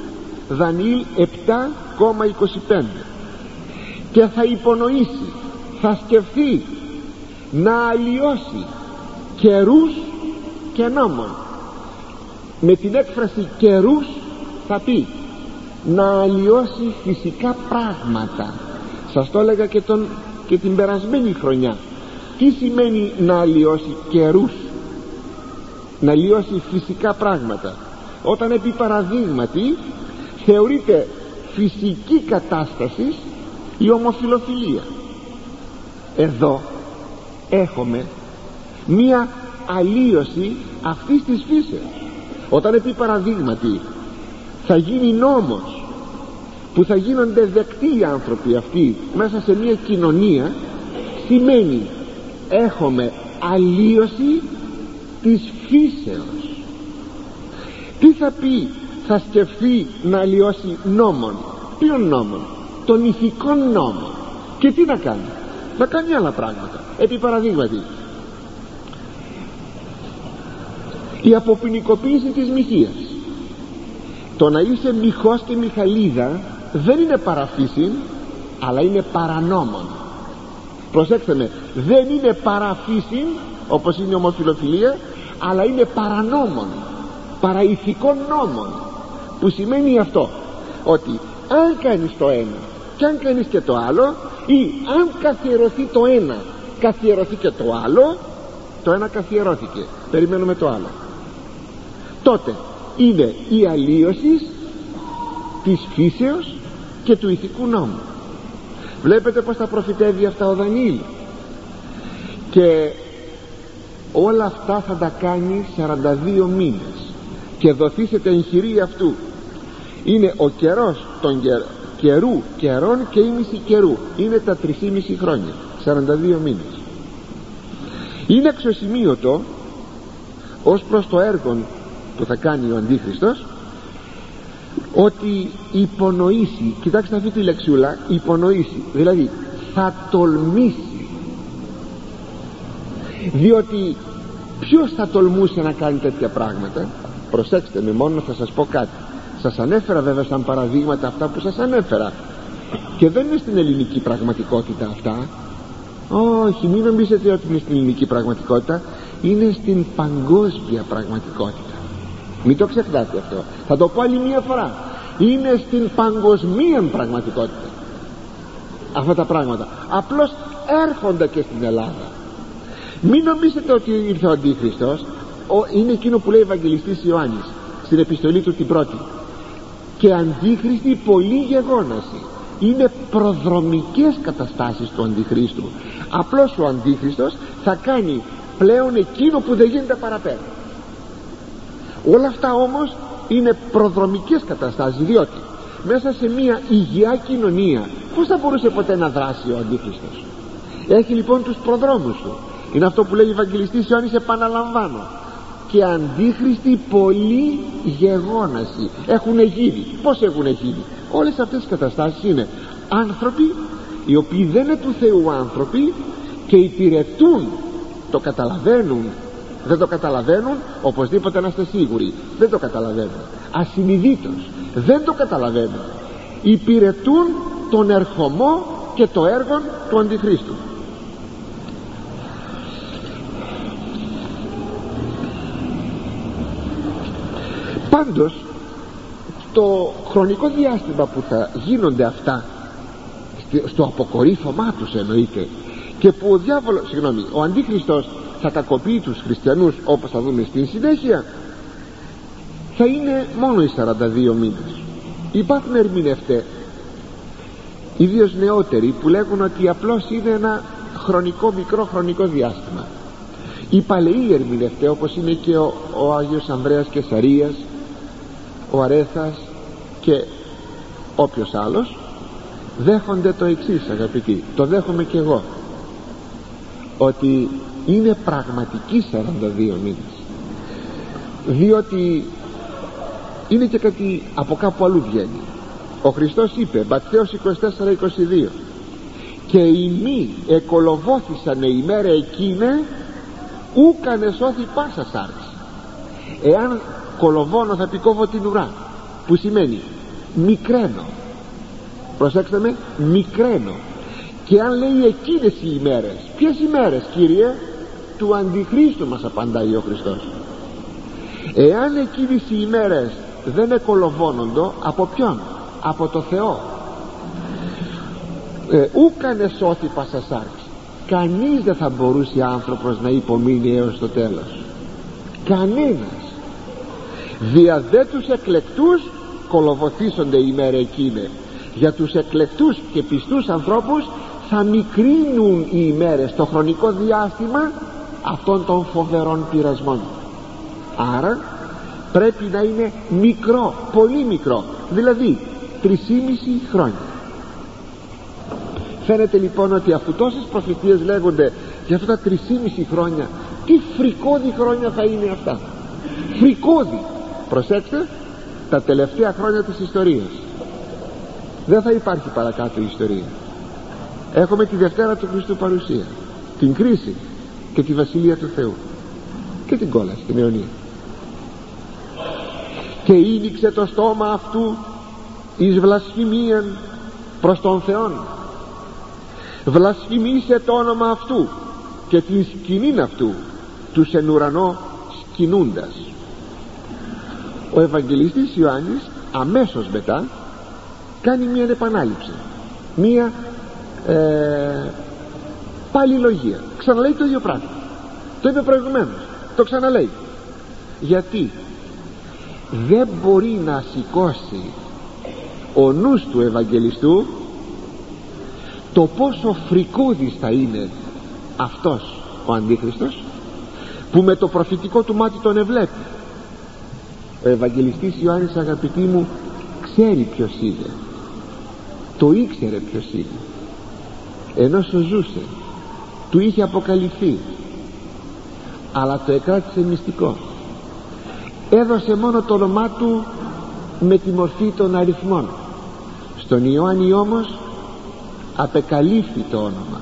Δανίλ 7,25 και θα υπονοήσει θα σκεφτεί να αλλοιώσει καιρούς και νόμων. Με την έκφραση καιρούς θα πει να αλλοιώσει φυσικά πράγματα. Σας το έλεγα και, τον, και την περασμένη χρονιά. Τι σημαίνει να αλλοιώσει καιρούς να αλλοιώσει φυσικά πράγματα; Όταν επί παραδείγματι θεωρείται φυσική κατάσταση η ομοφιλοφιλία. Εδώ έχουμε μία αλλίωση αυτής της φύσεως. Όταν επί παραδείγματι θα γίνει νόμος που θα γίνονται δεκτοί οι άνθρωποι αυτοί μέσα σε μια κοινωνία σημαίνει έχουμε αλλίωση της φύσεως. Τι θα πει θα σκεφτεί να αλλοιώσει νόμων ποιον νόμων των ηθικών νόμων και τι να κάνει; Να κάνει άλλα πράγματα. Επί παραδείγματι. Η αποποινικοποίηση της μοιχείας. Το να είσαι μοιχός και μιχαλίδα δεν είναι παραφύση αλλά είναι παρανόμων. Προσέξτε με δεν είναι παραφύση όπως είναι η ομοφιλοφιλία αλλά είναι παρανόμων παραηθικών νόμων. Που σημαίνει αυτό ότι αν κάνεις το ένα και αν κάνεις και το άλλο ή αν καθιερωθεί το ένα καθιερωθεί και το άλλο το ένα καθιερώθηκε. Περιμένουμε το άλλο. Τότε είναι η αλλίωσης της φύσεως και του ηθικού νόμου. Βλέπετε πως τα προφητεύει αυτά ο Δανίλ. Και όλα αυτά θα τα κάνει 42 μήνες. Και δοθήσετε εγχειρία αυτού. Είναι ο καιρός των καιρού καιρών και ήμιση καιρού. Είναι τα 3,5 χρόνια 42 μήνες. Είναι αξιοσημείωτο ως προς το έργο που θα κάνει ο Αντίχριστος ότι υπονοήσει κοιτάξτε αυτή τη λεξούλα υπονοήσει δηλαδή θα τολμήσει. Διότι ποιος θα τολμούσε να κάνει τέτοια πράγματα; Προσέξτε με μόνο θα σας πω κάτι σας ανέφερα βέβαια σαν παραδείγματα αυτά που σας ανέφερα. Και δεν είναι στην ελληνική πραγματικότητα αυτά. Όχι μην νομίζετε ότι είναι στην ελληνική πραγματικότητα. Είναι στην παγκόσμια πραγματικότητα. Μην το ξεχνάτε αυτό. Θα το πω άλλη μία φορά. Είναι στην παγκοσμία πραγματικότητα αυτά τα πράγματα. Απλώς έρχονται και στην Ελλάδα. Μην νομίζετε ότι ήρθε ο Αντίχριστος. Είναι εκείνο που λέει ο Ευαγγελιστής Ιωάννης στην επιστολή του την πρώτη και αντίχριστη πολύ γεγόναση είναι προδρομικές καταστάσεις του αντιχρίστου. Απλώς ο αντίχριστος θα κάνει πλέον εκείνο που δεν γίνεται παραπέρα. Όλα αυτά όμως είναι προδρομικές καταστάσεις διότι μέσα σε μια υγεία κοινωνία πως θα μπορούσε ποτέ να δράσει ο Αντίχριστος; Έχει λοιπόν τους προδρόμους του. Είναι αυτό που λέει ο Ευαγγελιστής Ιωάννης επαναλαμβάνω και αντίχριστοι πολύ γεγόναση. Έχουν γίνει. Πως έχουν γίνει; Όλες αυτές οι καταστάσεις είναι άνθρωποι οι οποίοι δεν είναι του Θεού άνθρωποι και υπηρετούν. Το καταλαβαίνουν. Δεν το καταλαβαίνουν οπωσδήποτε να είστε σίγουροι. Δεν το καταλαβαίνουν. Ασυνειδήτως. Δεν το καταλαβαίνουν. Υπηρετούν τον ερχομό και το έργο του Αντιχρίστου πάντως το χρονικό διάστημα που θα γίνονται αυτά στο αποκορύφωμά τους εννοείται και που ο διάβολος, συγγνώμη, ο Αντίχριστος θα κακοποιεί τους χριστιανούς όπως θα δούμε στην συνέχεια θα είναι μόνο οι 42 μήνες. Υπάρχουν ερμηνευτές ιδίως νεότεροι που λέγουν ότι απλώς είναι ένα χρονικό μικρό χρονικό διάστημα. Οι παλαιοί ερμηνευτές όπως είναι και ο, ο Άγιος Ανδρέας Κεσαρίας ο Αρέθας και όποιος άλλος δέχονται το εξής αγαπητοί το δέχομαι και εγώ ότι είναι πραγματική 42 μήνες. Διότι είναι και κάτι από κάπου αλλού βγαίνει. Ο Χριστός είπε Ματθαίος 24-22 και οι μη εκολοβόθησαν ημέρα εκείνε ούκανες σώθη πάσα σάρξη. Εάν κολοβώνω θα πικόβω την ουρά. Που σημαίνει μικραίνω. Προσέξτε με μικραίνω. Και αν λέει εκείνες οι ημέρες ποιες ημέρες Κύριε; Του Αντιχρίστου μας απαντάει ο Χριστός. Εάν εκείνες οι ημέρες δεν εκολοβώνονται από ποιον; Από το Θεό. Ε, ούκανες σώθη πασασάρξη κανείς δεν θα μπορούσε άνθρωπος να υπομείνει έως το τέλος. Κανένας δια δε τους εκλεκτούς κολοβοθήσονται η ημέρα εκείνη για τους εκλεκτούς και πιστούς ανθρώπους θα μικρύνουν οι ημέρες το χρονικό διάστημα αυτών των φοβερών πειρασμών. Άρα πρέπει να είναι μικρό, πολύ μικρό δηλαδή 3,5 χρόνια. Φαίνεται λοιπόν ότι αφού τόσες προφητείες λέγονται για αυτά τα 3,5 χρόνια τι φρικόδη χρόνια θα είναι αυτά. Φρικόδη προσέξτε τα τελευταία χρόνια της ιστορίας. Δεν θα υπάρχει παρακάτω η ιστορία. Έχουμε τη Δευτέρα του Χριστού παρουσία την κρίση και τη Βασιλεία του Θεού και την κόλαση την αιωνία. Και ήλιξε το στόμα αυτού εις βλασφημίαν προς τον Θεόν. Βλασφημίσε το όνομα αυτού και την σκηνήν αυτού τους εν ουρανό σκηνούντας ο Ευαγγελιστής Ιωάννης αμέσως μετά κάνει μια επανάληψη μια ε, πάλι λογία ξαναλέει το ίδιο πράγμα. Το είπε προηγουμένως το ξαναλέει. Γιατί δεν μπορεί να σηκώσει ο νους του Ευαγγελιστού το πόσο φρικούδης θα είναι αυτός ο Αντίχριστος που με το προφητικό του μάτι τον εβλέπει ο Ευαγγελιστής Ιωάννης αγαπητοί μου ξέρει ποιος είναι. Το ήξερε ποιος είναι. Ενώ σου ζούσε του είχε αποκαλυφθεί. Αλλά το εκράτησε μυστικό. Έδωσε μόνο το όνομά του με τη μορφή των αριθμών. Στον Ιωάννη όμως απεκαλύφθη το όνομα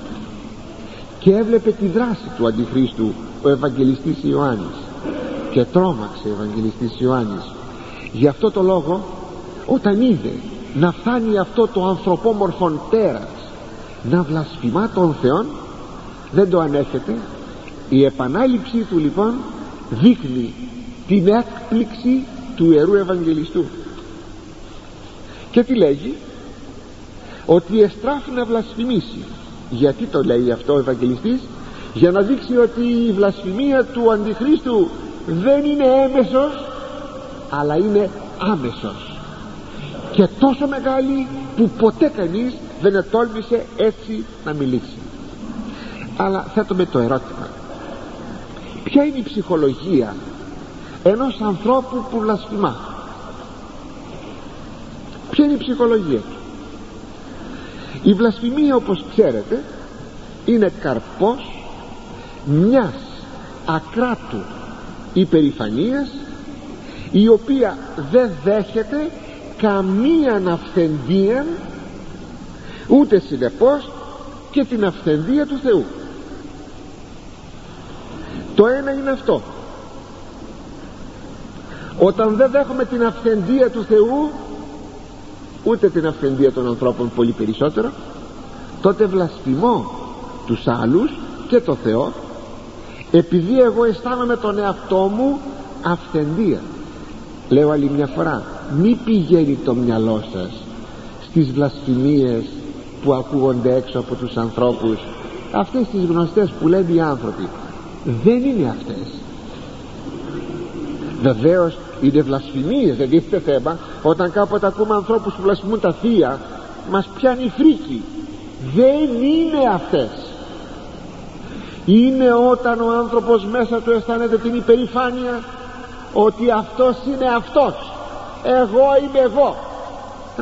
και έβλεπε τη δράση του Αντιχρίστου ο Ευαγγελιστής Ιωάννης και τρόμαξε ο Ευαγγελιστής Ιωάννης. Γι' αυτό το λόγο όταν είδε να φτάνει αυτό το ανθρωπόμορφον τέρας να βλασφημά τον Θεόν δεν το ανέχεται. Η επανάληψή του λοιπόν δείχνει την έκπληξη του Ιερού Ευαγγελιστού. Και τι λέγει; Ότι εστράφει να βλασφημίσει. Γιατί το λέει αυτό ο Ευαγγελιστής; Για να δείξει ότι η βλασφημία του Αντιχρίστου δεν είναι έμεσος αλλά είναι άμεσος. Και τόσο μεγάλη που ποτέ κανείς δεν ετόλμησε έτσι να μιλήσει. Αλλά θέτουμε το ερώτημα. Ποια είναι η ψυχολογία ενός ανθρώπου που βλασφημά; Ποια είναι η ψυχολογία του; Η βλασφημία όπως ξέρετε είναι καρπός μιας ακράτου υπερηφανίας η οποία δεν δέχεται καμία αυθεντία ούτε συνεπώς και την αυθεντία του Θεού. Το ένα είναι αυτό. Όταν δεν δέχομαι την αυθεντία του Θεού ούτε την αυθεντία των ανθρώπων πολύ περισσότερο τότε βλασφημώ τους άλλους και το Θεό επειδή εγώ αισθάνομαι τον εαυτό μου αυθεντία. Λέω άλλη μια φορά μη πηγαίνει το μυαλό σας στις βλασφημίες που ακούγονται έξω από τους ανθρώπους. Αυτές τις γνωστές που λένε οι άνθρωποι. Δεν είναι αυτές. Βεβαίως είναι βλασφημίες δεν τίθεται θέμα. Όταν κάποτε ακούμε ανθρώπους που βλασφημούν τα θεία μας πιάνει φρίκι. Δεν είναι αυτές είναι όταν ο άνθρωπος μέσα του αισθάνεται την υπερηφάνεια ότι αυτός είναι αυτός. Εγώ είμαι εγώ.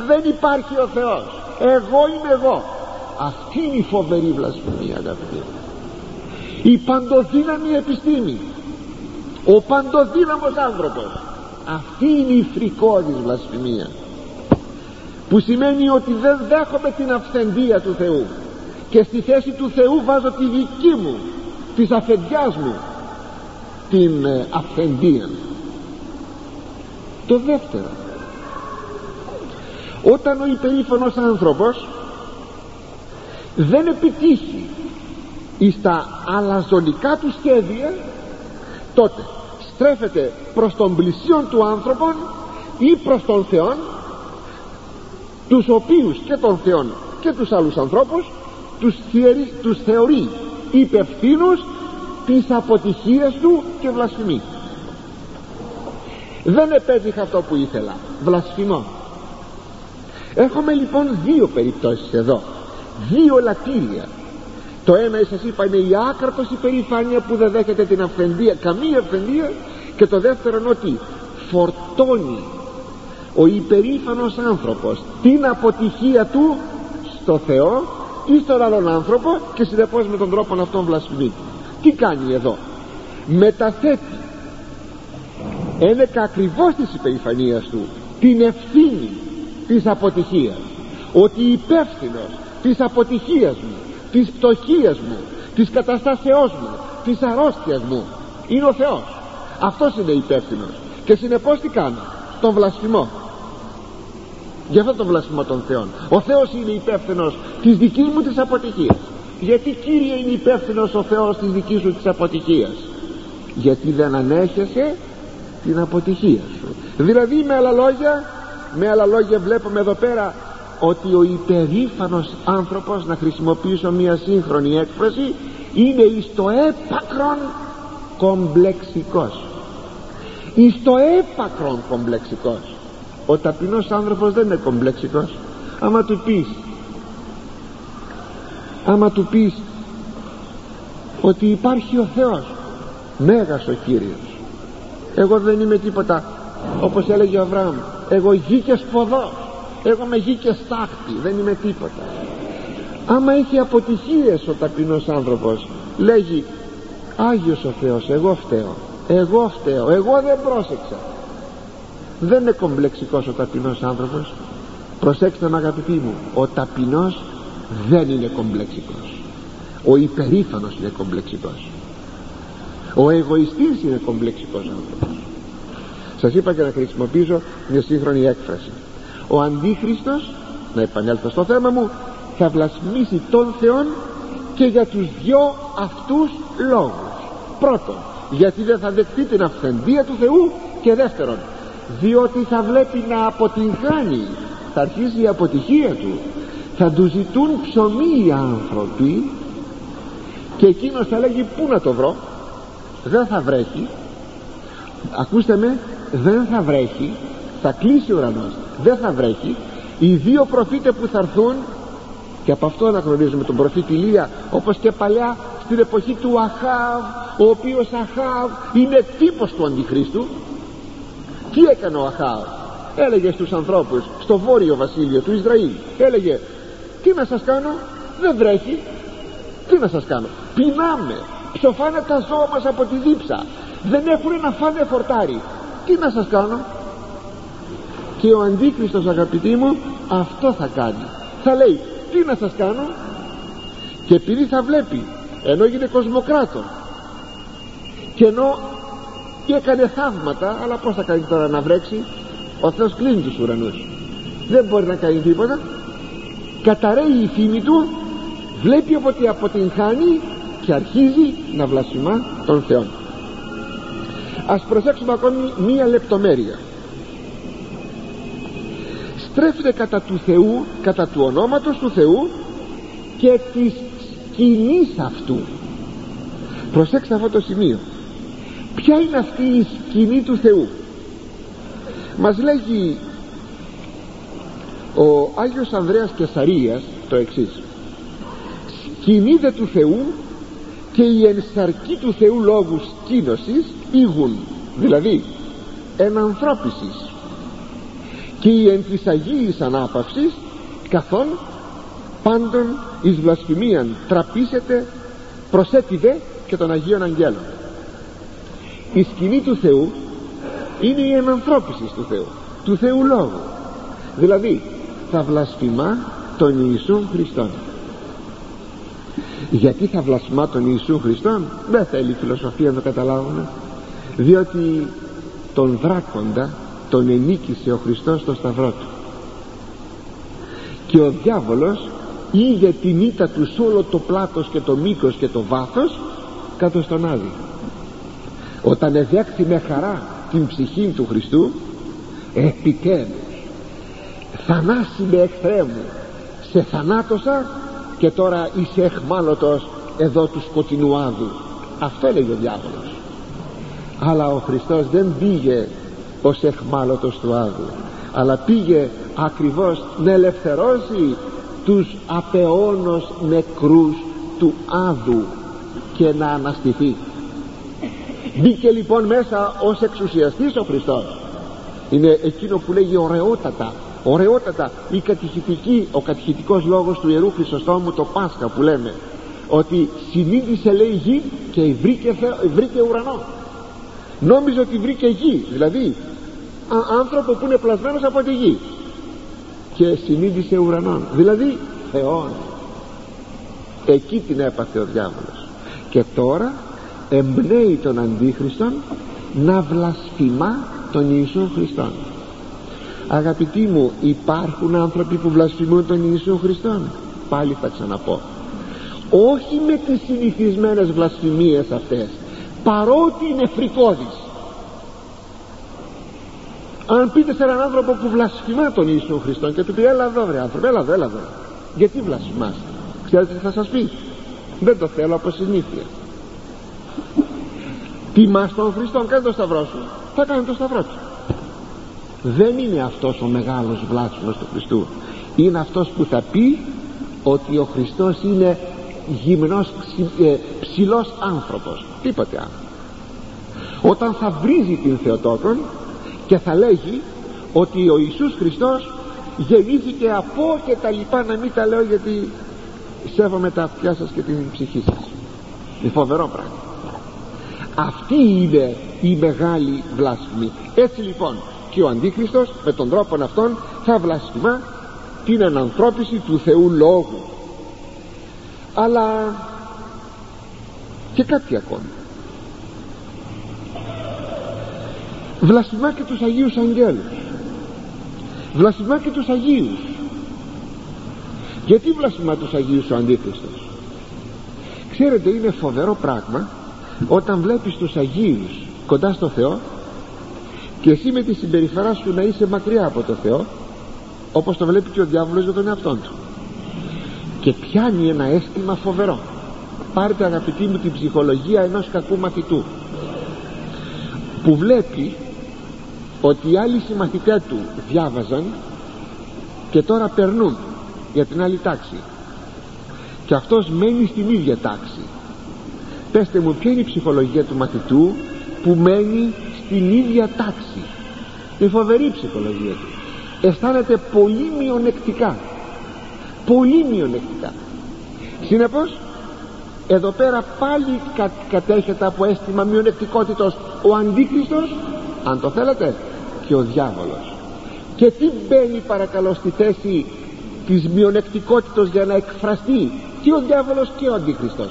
Δεν υπάρχει ο Θεός. Εγώ είμαι εγώ. Αυτή είναι η φοβερή βλασφημία αγαπητοί. Η παντοδύναμη επιστήμη. Ο παντοδύναμος άνθρωπος. Αυτή είναι η φρικόδης βλασφημία. Που σημαίνει ότι δεν δέχομαι την αυθεντία του Θεού. Και στη θέση του Θεού βάζω τη δική μου της αφεντιάς μου την ε, αυθεντία το δεύτερο. Όταν ο υπερήφανος άνθρωπος δεν επιτύχει εις τα αλαζονικά του σχέδια τότε στρέφεται προς τον πλησίον του άνθρωπων ή προς τον Θεόν τους οποίους και τον Θεόν και τους άλλους ανθρώπους τους, θεωρεί, τους θεωρεί υπευθύνους της αποτυχίας του και βλασφημεί. Δεν επέτυχα αυτό που ήθελα. Βλασφημώ. Έχουμε λοιπόν δύο περιπτώσεις εδώ. Δύο λατήρια. Το ένα σας είπα είναι η άκρατος υπερηφάνεια που δεν δέχεται την αυθεντία καμία αυθεντία. Και το δεύτερο είναι ότι φορτώνει ο υπερήφανος άνθρωπος την αποτυχία του στο Θεό ή στον άλλον άνθρωπο και συνεπώς με τον τρόπο αυτόν βλασφημεί τι κάνει εδώ; Μεταθέτει. Ένεκα ακριβώς της υπερηφανίας του την ευθύνη της αποτυχίας. Ότι υπεύθυνος της αποτυχίας μου της πτωχίας μου της καταστάσεώς μου της αρρώστιας μου είναι ο Θεός. Αυτός είναι υπεύθυνος. Και συνεπώς τι κάνω; Τον βλασφημώ γι' αυτό τον βλασφημώ των Θεών ο Θεός είναι υπεύθυνος της δικής μου της αποτυχίας. Γιατί Κύριε είναι υπεύθυνος ο Θεός της δικής σου της αποτυχίας; Γιατί δεν ανέχεσαι την αποτυχία σου. Δηλαδή με άλλα λόγια με άλλα λόγια βλέπουμε εδώ πέρα ότι ο υπερήφανος άνθρωπος να χρησιμοποιήσω μια σύγχρονη έκφραση είναι εις το έπακρον κομπλεξικός. Εις το έπακρον κομπλεξικός ο ταπεινός άνθρωπος δεν είναι κομπλεξικός άμα του πεις άμα του πεις ότι υπάρχει ο Θεός μέγας ο Κύριος. Εγώ δεν είμαι τίποτα. Όπως έλεγε ο Αβραάμ εγώ γη και σποδός εγώ με γη και στάχτη δεν είμαι τίποτα. Άμα έχει αποτυχίες ο ταπεινός άνθρωπος λέγει Άγιος ο Θεός εγώ φταίω εγώ φταίω εγώ δεν πρόσεξα δεν είναι κομπλεξικός ο ταπεινός άνθρωπος. Προσέξτε με αγαπητοί μου ο ταπεινός δεν είναι κομπλεξικός. Ο υπερήφανος είναι κομπλεξικός. Ο εγωιστής είναι κομπλεξικός άνθρωπος. Σας είπα και να χρησιμοποιήσω μια σύγχρονη έκφραση. Ο αντίχριστος να επανέλθω στο θέμα μου θα βλασμίσει τον Θεόν και για τους δυο αυτούς λόγους. Πρώτον γιατί δεν θα δεχτεί την αυθεντία του Θεού και δεύτερον διότι θα βλέπει να αποτυγχάνει θα αρχίσει η αποτυχία του. Θα του ζητούν ψωμί οι άνθρωποι και εκείνος θα λέγει πού να το βρω; Δεν θα βρέχει. Ακούστε με δεν θα βρέχει. Θα κλείσει ο ουρανός. Δεν θα βρέχει. Οι δύο προφήτες που θα έρθουν και από αυτό αναγνωρίζουμε τον προφήτη Ηλία όπως και παλιά στην εποχή του Αχάβ ο οποίος Αχάβ είναι τύπος του Αντιχρίστου τι έκανε ο Αχάβ έλεγε στους ανθρώπους στο βόρειο βασίλειο του Ισραήλ. Έλεγε τι να σας κάνω δεν βρέχει τι να σας κάνω πεινάμε ψοφάνε τα ζώα μας από τη δίψα δεν έχουν να φάνε φορτάρι τι να σας κάνω και ο Αντίκριστος αγαπητοί μου αυτό θα κάνει. Θα λέει τι να σας κάνω και επειδή θα βλέπει ενώ έγινε κοσμοκράτο και ενώ και έκανε θαύματα αλλά πως θα κάνει τώρα να βρέξει; Ο Θεός κλείνει τους ουρανούς. Δεν μπορεί να κάνει τίποτα. Καταραίει η φήμη του βλέπει ότι αποτυγχάνει και αρχίζει να βλασφημά τον Θεό ας προσέξουμε ακόμη μία λεπτομέρεια. Στρέφεται κατά του Θεού κατά του ονόματος του Θεού και της σκηνής αυτού. Προσέξτε αυτό το σημείο ποια είναι αυτή η σκηνή του Θεού. Μας λέγει ο Άγιος Ανδρέας Κεσαρίας το εξής. Σκηνή δε του Θεού και η ενσαρκή του Θεού λόγου σκήνωσης ήγουν δηλαδή ενανθρώπισης και η εν της Αγίης Ανάπαυσης καθόν πάντων εις βλασφημίαν τραπήσετε προσέτηδε και των Αγίων Αγγέλων η σκηνή του Θεού είναι η ενανθρώπισης του Θεού του Θεού Λόγου. Δηλαδή θα βλασφημά τον Ιησού Χριστόν. Γιατί θα βλασφημά τον Ιησού Χριστόν; Δεν θέλει φιλοσοφία να το καταλάβουμε. Διότι τον δράκοντα τον ενίκησε ο Χριστός στο σταυρό του. Και ο διάβολος είδε την ήττα του σε όλο το πλάτος και το μήκος και το βάθος κάτω στον Άδη όταν εδέκθη με χαρά την ψυχή του Χριστού επιτέλους θανάσι με εχθρέ μου σε θανάτωσα και τώρα είσαι εχμάλωτος εδώ του σκοτεινού Άδου αυτό έλεγε ο διάβολος. Αλλά ο Χριστός δεν πήγε ως εχμάλωτος του Άδου αλλά πήγε ακριβώς να ελευθερώσει τους απεώνος νεκρούς του Άδου και να αναστηθεί μπήκε λοιπόν μέσα ως εξουσιαστής ο Χριστός. Είναι εκείνο που λέγει ωραιότατα ωραιότατα η κατηχητική, ο κατηχητικός λόγος του Ιερού Χρυσοστόμου το Πάσχα που λέμε. Ότι συνείδησε λέει γη και βρήκε, βρήκε ουρανό. Νόμιζε ότι βρήκε γη δηλαδή άνθρωπο που είναι πλασμένος από τη γη. Και συνείδησε ουρανόν. Δηλαδή Θεόν εκεί την έπαθε ο διάβολος. Και τώρα εμπνέει τον Αντίχριστον να βλασφημά τον Ιησού Χριστόν. Αγαπητοί μου υπάρχουν άνθρωποι που βλασφημούν τον Ιησού Χριστόν. Πάλι θα ξαναπώ. Όχι με τις συνηθισμένες βλασφημίες αυτές παρότι είναι φρικώδης. Αν πείτε σε έναν άνθρωπο που βλασφημά τον Ιησού Χριστόν και του πει έλα εδώ βρε άνθρωπο έλα εδώ έλα εδώ γιατί βλασφημάς; Ξέρετε τι θα σας πει; Δεν το θέλω από συνήθεια τιμάς τον Χριστόν κάνει το σταυρό σου. Θα κάνει το σταυρό του. Δεν είναι αυτός ο μεγάλος βλάσφημος του Χριστού. Είναι αυτός που θα πει ότι ο Χριστός είναι γυμνός ε, ψηλός άνθρωπος. Τίποτε άλλο. Όταν θα βρίζει την Θεοτόκον και θα λέγει ότι ο Ιησούς Χριστός γεννήθηκε από και τα λοιπά να μην τα λέω γιατί σέβομαι τα αυτιά σας και την ψυχή σας. Είναι φοβερό πράγμα αυτή είναι η μεγάλη βλάσφημη. Έτσι λοιπόν και ο Αντίχριστος με τον τρόπο αυτόν θα βλασφημά την ανανθρώπιση του Θεού Λόγου. Αλλά και κάτι ακόμη. Βλασφημά και τους Αγίους Αγγέλους. Βλασφημά και τους Αγίους. Γιατί βλασφημά τους Αγίους ο Αντίχριστος; Ξέρετε είναι φοβερό πράγμα όταν βλέπεις τους Αγίους κοντά στο Θεό και εσύ με τη συμπεριφορά σου να είσαι μακριά από το Θεό όπως το βλέπει και ο διάβολος για τον εαυτό του. Και πιάνει ένα αίσθημα φοβερό. Πάρτε αγαπητοί μου την ψυχολογία ενός κακού μαθητού που βλέπει ότι οι άλλοι συμμαθητές του διάβαζαν και τώρα περνούν για την άλλη τάξη. Και αυτός μένει στην ίδια τάξη πέστε μου ποια είναι η ψυχολογία του μαθητού που μένει στην ίδια τάξη; Η φοβερή ψυχολογία του. Αισθάνεται πολύ μειονεκτικά. Πολύ μειονεκτικά. Συνεπώς εδώ πέρα πάλι κα, κατέχεται από αίσθημα μειονεκτικότητος ο αντίκριστος αν το θέλετε και ο διάβολος. Και τι μπαίνει παρακαλώ στη θέση της μειονεκτικότητος για να εκφραστεί και ο διάβολος και ο αντίκριστος;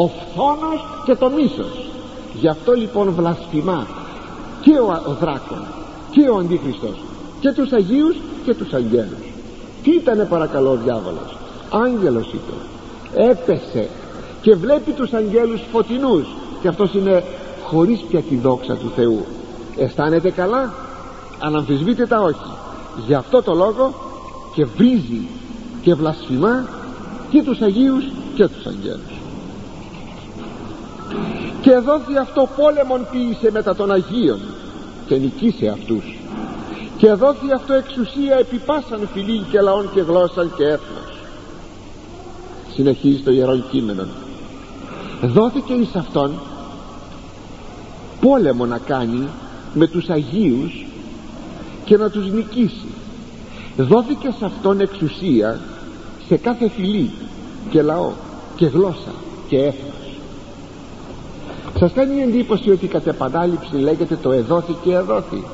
Ο φθόνος και το μίσος. Γι' αυτό λοιπόν βλασφημά και ο, ο δράκον και ο αντίχριστος και τους Αγίους και τους Αγγέλους. Τι ήτανε παρακαλώ ο διάβολος; Άγγελος ήταν έπεσε και βλέπει τους αγγέλους φωτεινούς. Και αυτός είναι χωρίς πια τη δόξα του Θεού. Αισθάνεται καλά; Αναμφισβήτητα όχι. Γι' αυτό το λόγο και βρίζει και βλασφημά και τους Αγίους και τους Αγγέλους και δόθη αυτό πόλεμον ποιήσε μετά των Αγίων και νικήσε αυτούς. Και δόθη αυτό εξουσία επί πάσαν φιλήν και λαών και γλώσσαν και έθνος. Συνεχίζει το Ιερό Κείμενο. Δόθηκε εις αυτόν πόλεμο να κάνει με τους Αγίους και να τους νικήσει. Δόθηκε σε αυτόν εξουσία σε κάθε φυλή και λαό και γλώσσα και έθνος σας κάνει εντύπωση ότι κατ' επανάληψη λέγεται το εδόθη και εδόθη.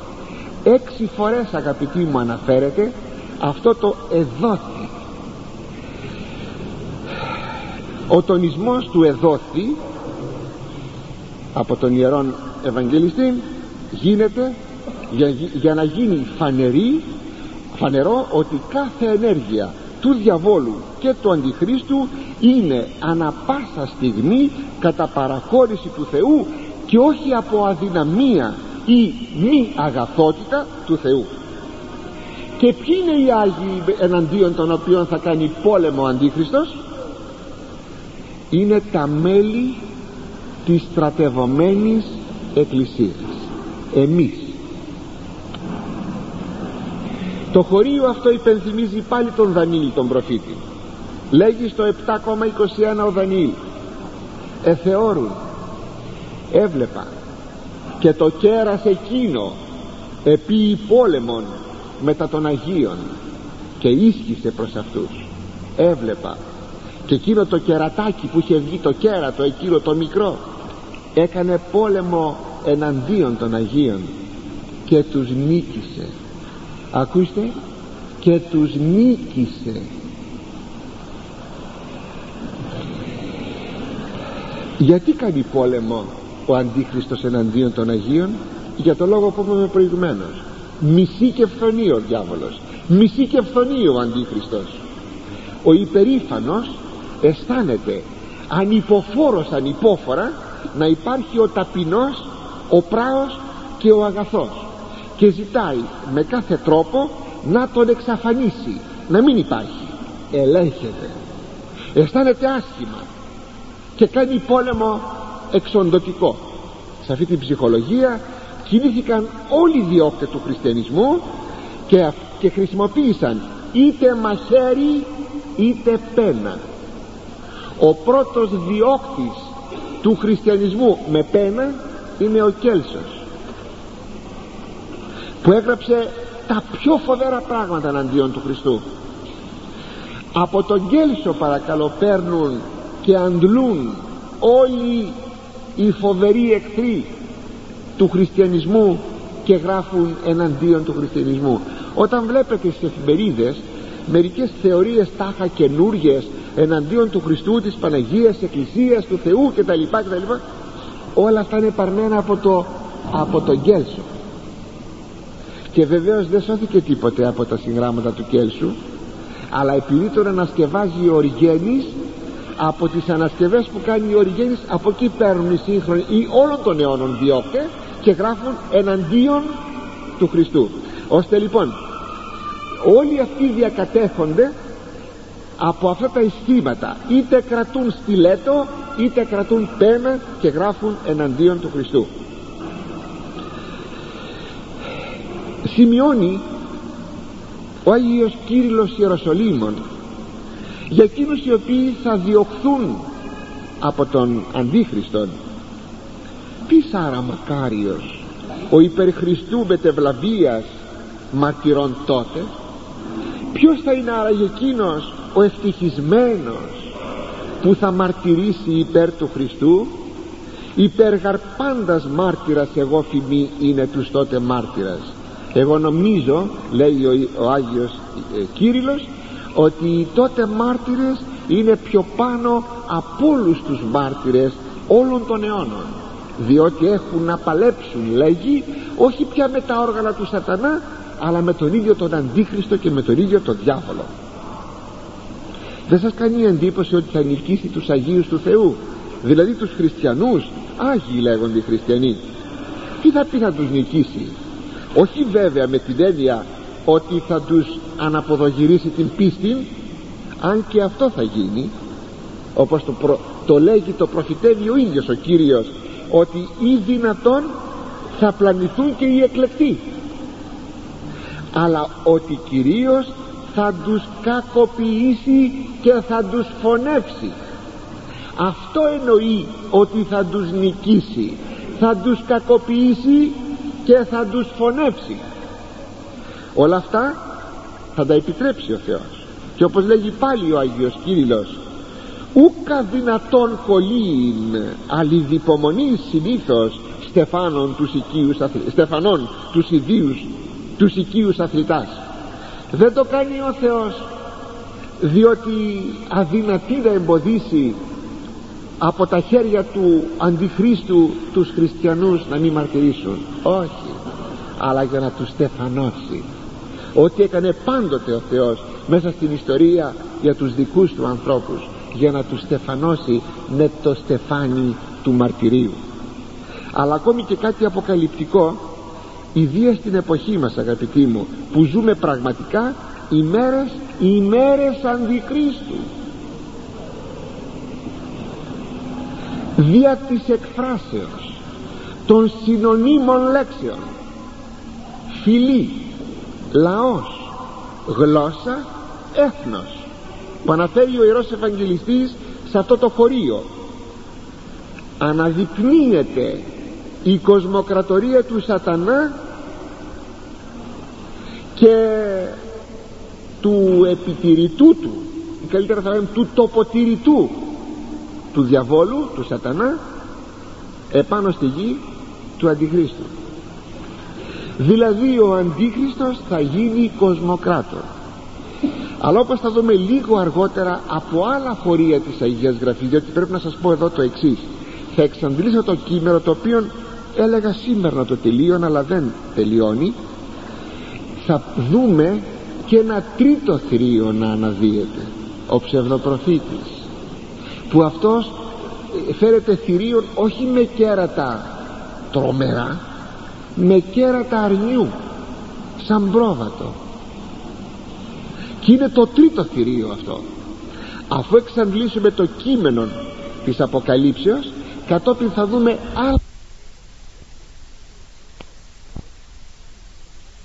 Έξι φορές αγαπητοί μου αναφέρεται αυτό το εδόθη. Ο τονισμός του εδόθη από τον Ιερόν Ευαγγελιστή γίνεται για, για να γίνει φανερή φανερό ότι κάθε ενέργεια του διαβόλου και του αντιχρίστου είναι ανα πάσα στιγμή κατά παραχώρηση του Θεού και όχι από αδυναμία ή μη αγαθότητα του Θεού. Και ποιοι είναι οι Άγιοι εναντίον των οποίων θα κάνει πόλεμο ο Αντίχριστος; Είναι τα μέλη της στρατευωμένης εκκλησίας. Εμείς το χωρίο αυτό υπενθυμίζει πάλι τον Δανίλη τον προφήτη. Λέγει στο 7,21 ο Δανίλ εθεώρουν έβλεπα και το κέρας εκείνο επί πόλεμον μετά των Αγίων και ίσχυσε προς αυτούς. Έβλεπα και εκείνο το κερατάκι που είχε βγει το κέρατο εκείνο το μικρό έκανε πόλεμο εναντίον των Αγίων και τους νίκησε ακούστε και τους νίκησε. Γιατί κάνει πόλεμο ο Αντίχριστος εναντίον των Αγίων; Για το λόγο που είπαμε προηγουμένως. Μισή και φθονεί ο διάβολος. Μισή και φθονεί ο Αντίχριστος. Ο υπερήφανος αισθάνεται ανυποφόρος ανυπόφορα να υπάρχει ο ταπεινός ο πράος και ο αγαθός και ζητάει με κάθε τρόπο να τον εξαφανίσει να μην υπάρχει. Ελέγχεται. Αισθάνεται άσχημα και κάνει πόλεμο εξοντοτικό. Σε αυτή την ψυχολογία κινήθηκαν όλοι οι διώκτες του χριστιανισμού και, και χρησιμοποίησαν είτε μαχαίρι είτε πένα. Ο πρώτος διώκτης του χριστιανισμού με πένα είναι ο Κέλσος που έγραψε τα πιο φοβερά πράγματα εναντίον του Χριστού. Από τον Κέλσο παρακαλώ παίρνουν και αντλούν όλοι οι φοβεροί εχθροί του χριστιανισμού και γράφουν εναντίον του χριστιανισμού. Όταν βλέπετε στις εφημερίδες μερικές θεωρίες τάχα καινούργιες εναντίον του Χριστού της Παναγίας της Εκκλησίας του Θεού κτλ κτλ όλα αυτά είναι παρμένα από το, από το Γκέλσο και βεβαίως δεν σώθηκε τίποτε από τα συγγράμματα του Κέλσου αλλά επειδή τον ανασκευάζει ο Οριγένης από τις ανασκευές που κάνει ο Οριγένης από εκεί παίρνουν οι σύγχρονοι ή όλων των αιώνων διώκτε και γράφουν εναντίον του Χριστού. Ώστε λοιπόν όλοι αυτοί διακατέχονται από αυτά τα αισθήματα. Είτε κρατούν στιλέτο είτε κρατούν πένα και γράφουν εναντίον του Χριστού σημειώνει ο Άγιος Κύριλλος Ιεροσολύμων για εκείνους οι οποίοι θα διωχθούν από τον Αντίχριστον. Τι άρα μακάριος ο υπερχριστού μετευλαβίας μαρτυρών τότε ποιος θα είναι άραγε εκείνος ο ευτυχισμένος που θα μαρτυρήσει υπέρ του Χριστού; Υπεργαρ πάντας μάρτυρας εγώ φημή είναι τους τότε μάρτυρας εγώ νομίζω λέει ο, ο Άγιος ε, Κύριλλος ότι οι τότε μάρτυρες είναι πιο πάνω από όλους τους μάρτυρες όλων των αιώνων. Διότι έχουν να παλέψουν λέγει όχι πια με τα όργανα του σατανά αλλά με τον ίδιο τον Αντίχριστο και με τον ίδιο τον διάβολο. Δεν σας κάνει εντύπωση ότι θα νικήσει τους Αγίους του Θεού δηλαδή τους χριστιανούς Άγιοι λέγονται οι χριστιανοί. Τι θα πει να τους νικήσει; Όχι βέβαια με την έννοια ότι θα τους αναποδογυρίσει την πίστη αν και αυτό θα γίνει. Όπως το, το λέγει το προφητεύει ο ίδιος ο Κύριος ότι ή δυνατόν θα πλανηθούν και οι εκλεκτοί. Αλλά ότι κυρίως θα τους κακοποιήσει και θα τους φωνεύσει. Αυτό εννοεί ότι θα τους νικήσει θα τους κακοποιήσει και θα τους φωνεύσει. Όλα αυτά θα τα επιτρέψει ο Θεός. Και όπως λέγει πάλι ο Άγιος Κύριλλος ούκα δυνατόν κολλήν αλληδιπομονή συνήθως στεφάνων τους οικείους στεφανών τους ιδίους τους οικείους αθλητάς. Δεν το κάνει ο Θεός διότι αδυνατεί να εμποδίσει από τα χέρια του αντιχρίστου τους χριστιανούς να μην μαρτυρήσουν. Όχι. Αλλά για να τους στεφανώσει. Ό,τι έκανε πάντοτε ο Θεός μέσα στην ιστορία για τους δικούς του ανθρώπους για να τους στεφανώσει με το στεφάνι του μαρτυρίου. Αλλά ακόμη και κάτι αποκαλυπτικό ιδίως στην εποχή μας αγαπητοί μου που ζούμε πραγματικά ημέρες ημέρες αντικρίστου δια της εκφράσεως των συνωνύμων λέξεων. Φιλή λαός γλώσσα έθνος. Που αναφέρει ο Ιερός Ευαγγελιστής σε αυτό το χωρίο. Αναδεικνύεται η κοσμοκρατορία του σατανά και του επιτηρητού του ή καλύτερα θα λέμε του τοποτηρητού του διαβόλου, του σατανά επάνω στη γη του Αντιχρίστου. Δηλαδή ο Αντίχριστος θα γίνει κοσμοκράτορ. Αλλά όπως θα δούμε λίγο αργότερα από άλλα χωρία της Αγίας Γραφής διότι πρέπει να σας πω εδώ το εξής. Θα εξαντλήσω το κείμενο το οποίο έλεγα σήμερα να το τελείω αλλά δεν τελειώνει. Θα δούμε και ένα τρίτο θρίο να αναδύεται ο ψευδοπροφήτης που αυτός φέρεται θηρίων όχι με κέρατα τρομερά με κέρατα αρνιού σαν πρόβατο. Και είναι το τρίτο θηρίο αυτό. Αφού εξαντλήσουμε το κείμενο της Αποκαλύψεως κατόπιν θα δούμε άλλα